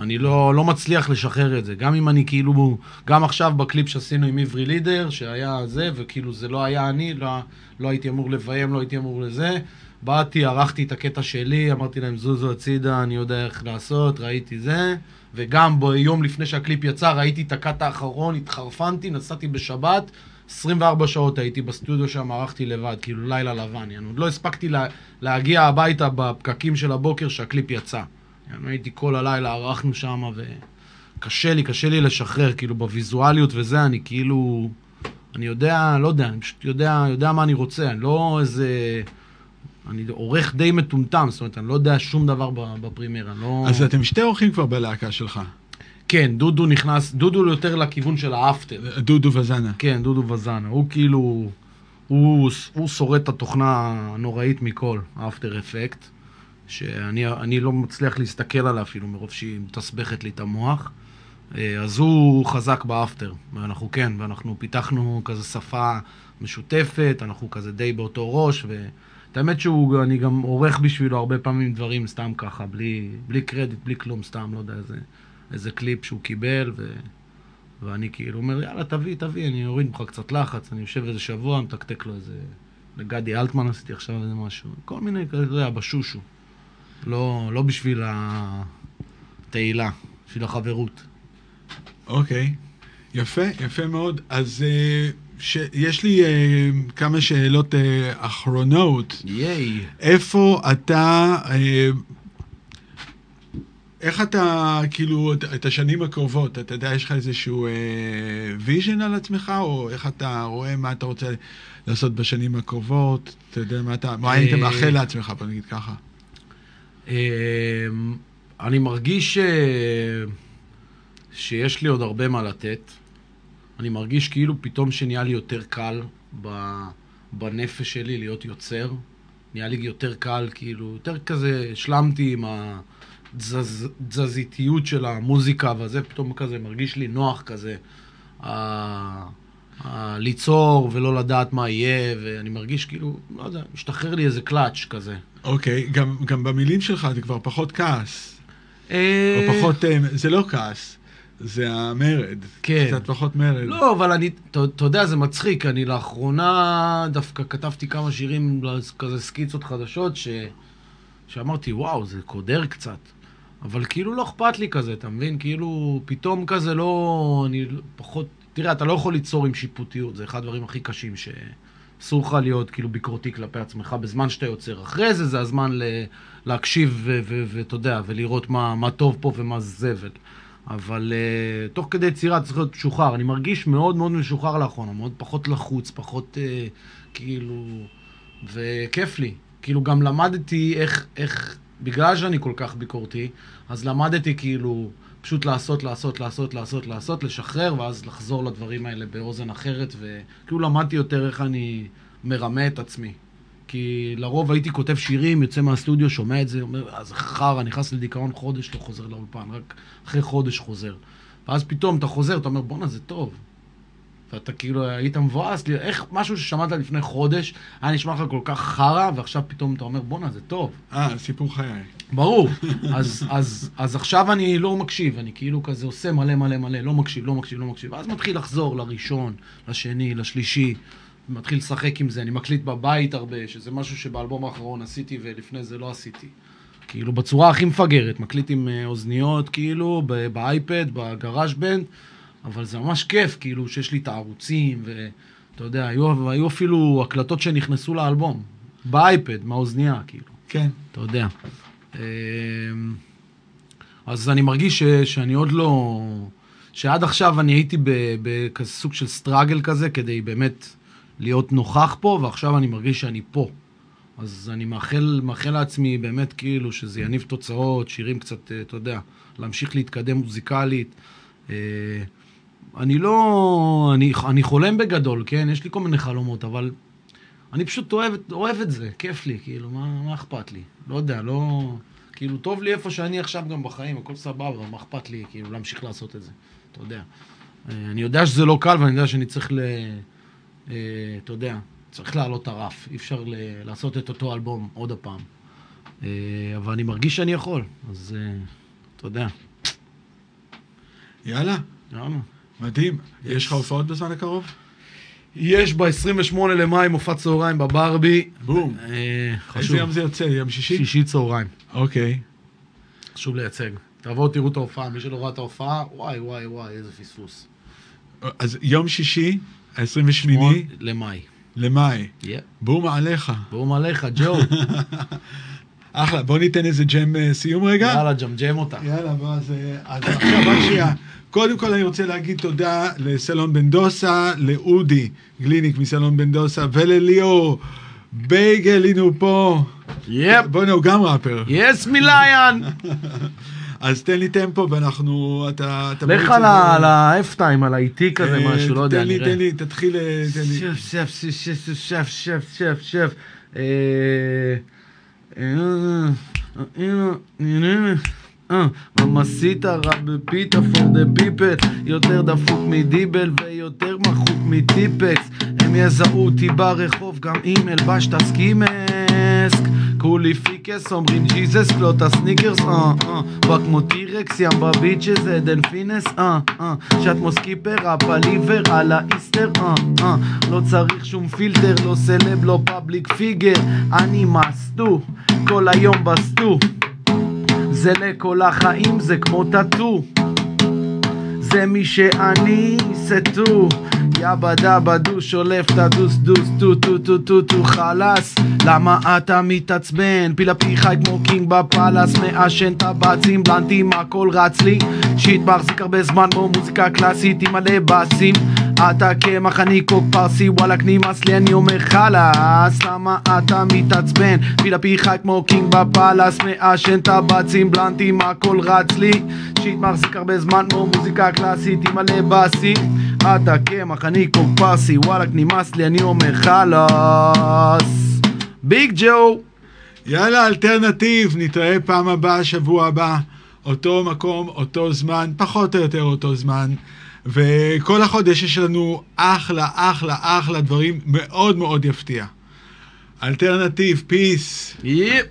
אני לא, לא מצליח לשחרר את זה. גם אם אני כאילו, גם עכשיו בקליפ שעשינו עם עברי לידר, שהיה זה, וכאילו זה לא היה אני, לא, לא הייתי אמור לביים, לא הייתי אמור לזה. באתי, ערכתי את הקטע שלי, אמרתי להם זוזו הצידה, אני יודע איך לעשות, ראיתי זה. וגם ביום לפני שהקליפ יצא, ראיתי את ה cut האחרון, התחרפנתי, נסעתי בשבת, 24 שעות הייתי בסטודיו שם, ערכתי לבד, כאילו לילה לבן. יענו. עוד לא הספקתי לה, להגיע הביתה בפקקים של הבוקר שהקליפ יצא. הייתי כל הלילה, ערכנו שם, וקשה לי, קשה לי לשחרר, כאילו בוויזואליות וזה, אני כאילו... אני יודע, לא יודע, אני פשוט יודע, יודע מה אני רוצה, אני לא איזה... אני עורך די מטומטם, זאת אומרת, אני לא יודע שום דבר ב Premiere, אני לא... אז אתם שתי עורכים כבר בלהקה שלך. כן, דודו נכנס, דודו יותר לכיוון של ה After. דודו וזנה. כן, דודו וזנה. הוא כאילו... הוא, הוא שורד את התוכנה הנוראית מכל, ה After Effect, שאני אני לא מצליח להסתכל עליה אפילו מרוב שהיא מתסבכת לי את המוח. אה, אז הוא חזק באפטר, ואנחנו כן, ואנחנו פיתחנו כזה שפה משותפת, אנחנו כזה די באותו ראש, ואת האמת שאני גם עורך בשבילו הרבה פעמים דברים סתם ככה, בלי, בלי קרדיט, בלי כלום, סתם, לא יודע, איזה, איזה קליפ שהוא קיבל, ו... ואני כאילו אומר, יאללה, תביא, תביא, אני אוריד ממך קצת לחץ, אני יושב איזה שבוע, מתקתק לו איזה... לגדי אלטמן עשיתי עכשיו איזה משהו, כל מיני אתה יודע, בשושו. לא, לא בשביל התהילה, בשביל החברות. אוקיי. יפה, יפה מאוד. אז אה, ש... יש לי אה, כמה שאלות אה, אחרונות. ייי. איפה אתה, אה, איך אתה, כאילו, את- את השנים הקרובות, אתה יודע, יש לך איזשהו vision על עצמך, או איך אתה רואה מה אתה רוצה לעשות בשנים הקרובות? אתה יודע מה אתה, מה היית אה, מאחל לעצמך, בוא נגיד ככה. אמ, אני מרגיש ש... שיש לי עוד הרבה מה לתת. אני מרגיש כאילו פתאום שנהיה לי יותר קל. בנפש שלי להיות יוצר. נהיה לי יותר קל, כאילו, יותר כזה, השלמתי עם התזזיתיות של המוזיקה וזה, פתאום כזה מרגיש לי נוח כזה. ה- ה- ליצור ולא לדעת מה יהיה, ואני מרגיש כאילו, לא יודע, משתחרר לי איזה קלאץ' כזה. אוקיי, גם, גם במילים שלך זה כבר פחות כעס, או אה, פחות, אה, זה לא כעס, זה המרד. כן. קצת פחות מרד. לא, אבל אני, אתה יודע, זה מצחיק, אני לאחרונה דווקא כתבתי כמה שירים, כזה סקיצות חדשות, ש... שאמרתי, וואו, זה קודר קצת. אבל כאילו לא אכפת לי כזה, אתה מבין? כאילו, פתאום כזה לא... אני פחות... תראה, אתה לא יכול ליצור עם שיפוטיות, זה אחד הדברים הכי קשים, שאסור לך להיות כאילו ביקורתי כלפי עצמך בזמן שאתה יוצר. אחרי זה, זה הזמן ל... להקשיב ואתה יודע, ולראות מה, מה טוב פה ומה זבל. אבל uh, תוך כדי יצירה צריך להיות משוחרר. אני מרגיש מאוד מאוד משוחרר לאחרונה, מאוד פחות לחוץ, פחות uh, כאילו... וכיף לי. כאילו גם למדתי איך, איך, בגלל שאני כל כך ביקורתי, אז למדתי כאילו פשוט לעשות, לעשות, לעשות, לעשות, לעשות, לשחרר, ואז לחזור לדברים האלה באוזן אחרת, וכאילו למדתי יותר איך אני מרמה את עצמי. כי לרוב הייתי כותב שירים, יוצא מהסטודיו, שומע את זה, אומר, אה, זה חרא, נכנס לדיכאון חודש, לא חוזר לאולפן, רק אחרי חודש חוזר. ואז פתאום אתה חוזר, אתה אומר, בואנה, זה טוב. ואתה כאילו היית מבואס, איך משהו ששמעת לפני חודש, היה נשמע לך כל כך חרא, ועכשיו פתאום אתה אומר, בואנה, זה טוב. אה, סיפור חיי. ברור. אז, אז, אז עכשיו אני לא מקשיב, אני כאילו כזה עושה מלא מלא מלא, לא מקשיב, לא מקשיב, לא מקשיב. ואז מתחיל לחזור לראשון, לשני, לשלישי, מתחיל לשחק עם זה, אני מקליט בבית הרבה, שזה משהו שבאלבום האחרון עשיתי ולפני זה לא עשיתי. כאילו בצורה הכי מפגרת, מקליט עם אה, אוזניות, כאילו, באייפד, בגראז' בנד, אבל זה ממש כיף, כאילו, שיש לי את הערוצים, ואתה יודע, היו, היו אפילו הקלטות שנכנסו לאלבום, באייפד, מהאוזנייה, כאילו. כן. אתה יודע. אמ, אז אני מרגיש ש, שאני עוד לא... שעד עכשיו אני הייתי ב- בכזה סוג של סטראגל כזה, כדי באמת להיות נוכח פה, ועכשיו אני מרגיש שאני פה. אז אני מאחל, מאחל לעצמי באמת כאילו שזה יניב תוצאות, שירים קצת, אה, אתה יודע, להמשיך להתקדם מוזיקלית. אה, אני לא... אני, אני חולם בגדול, כן? יש לי כל מיני חלומות, אבל אני פשוט אוהב, אוהב את זה, כיף לי, כאילו, מה, מה אכפת לי? לא יודע, לא... כאילו, טוב לי איפה שאני עכשיו גם בחיים, הכל סבבה, מה אכפת לי, כאילו, להמשיך לעשות את זה, אתה יודע. אה, אני יודע שזה לא קל, ואני יודע שאני צריך ל... אה, אתה יודע, צריך להעלות את הרף, אי אפשר ל... לעשות את אותו אלבום עוד הפעם. אה, אבל אני מרגיש שאני יכול, אז אתה יודע. יאללה, יאללה. מדהים. יש לך הופעות בזמן הקרוב? יש ב-28 למאי מופע צהריים בברבי. בום. אה, איזה חשוב. יום זה יוצא? יום שישי? שישי צהריים. אוקיי. חשוב לייצג. תבואו תראו את ההופעה, מי שלא ראה את ההופעה, וואי וואי וואי, איזה פספוס. אז יום שישי, ה-28 שמונה למאי. למאי. בום עליך. בום עליך, ג'ו. *laughs* אחלה, בוא ניתן איזה ג'ם אה, סיום רגע. יאללה, ג'מג'ם אותה. יאללה, בוא, אז, אה, אז עכשיו רק שנייה. קודם כל אני רוצה להגיד תודה לסלון בן דוסה, לאודי גליניק מסלון בן דוסה ולליאור בייגל, הנה הוא פה. יפ. בוא'נה, הוא גם ראפר. יס מיליאן. אז תן לי טמפו ואנחנו, אתה... לך. על ה-F-time, על האיטי כזה, אה, משהו, לא יודע, נראה. תן לי, תתחיל, אה, תן לי. שף, שף, שף, שף, שף, שף, שף, שף. אה, אה, אה, רע בפיתה for the people יותר דפוק מדיבל ויותר מחוק מטיפקס. הם יזהו אותי ברחוב גם אם אלבשת סקימסק כולי פיקס אומרים ג'יזוס קלוט הסניקרס אה אה. בא כמו טירקס ים בביצ'ס זה דלפינס אה אה. שאת מוסקיפר הפליבר על האיסטר אה אה. לא צריך שום פילטר לא סלב לא פאבליק פיגר. אני מסטו כל היום בסטו זה לכל החיים זה כמו טאטו. זה מי שאני סטו יאבא דאבא דו שולף את הדוס דוס טו טו טו טו טו חלאס. למה אתה מתעצבן? פילה פי חי כמו קינג בפלאס. מעשן טבצים בלנטים הכל רץ לי. שיט מחזיק הרבה זמן כמו מוזיקה קלאסית עם מלא באסים אתה קמח אני קוק פרסי וואלכ נמאס לי אני אומר חלאס למה אתה מתעצבן? פילה פי חי כמו קינג בפלאס מעשן טבצים בלנטים הכל רץ לי. shit מחזיק הרבה זמן כמו מוזיקה קלאסית עם מלא באסים אתה קמח אני קוק פרסי וואלכ נמאס לי אני אומר חלאס. ביג ג'ו. יאללה, alternative, נתראה פעם הבאה, שבוע הבא. אותו מקום, אותו זמן, פחות או יותר אותו זמן. וכל החודש יש לנו אחלה, אחלה, אחלה דברים מאוד מאוד יפתיע. alternative, peace. yep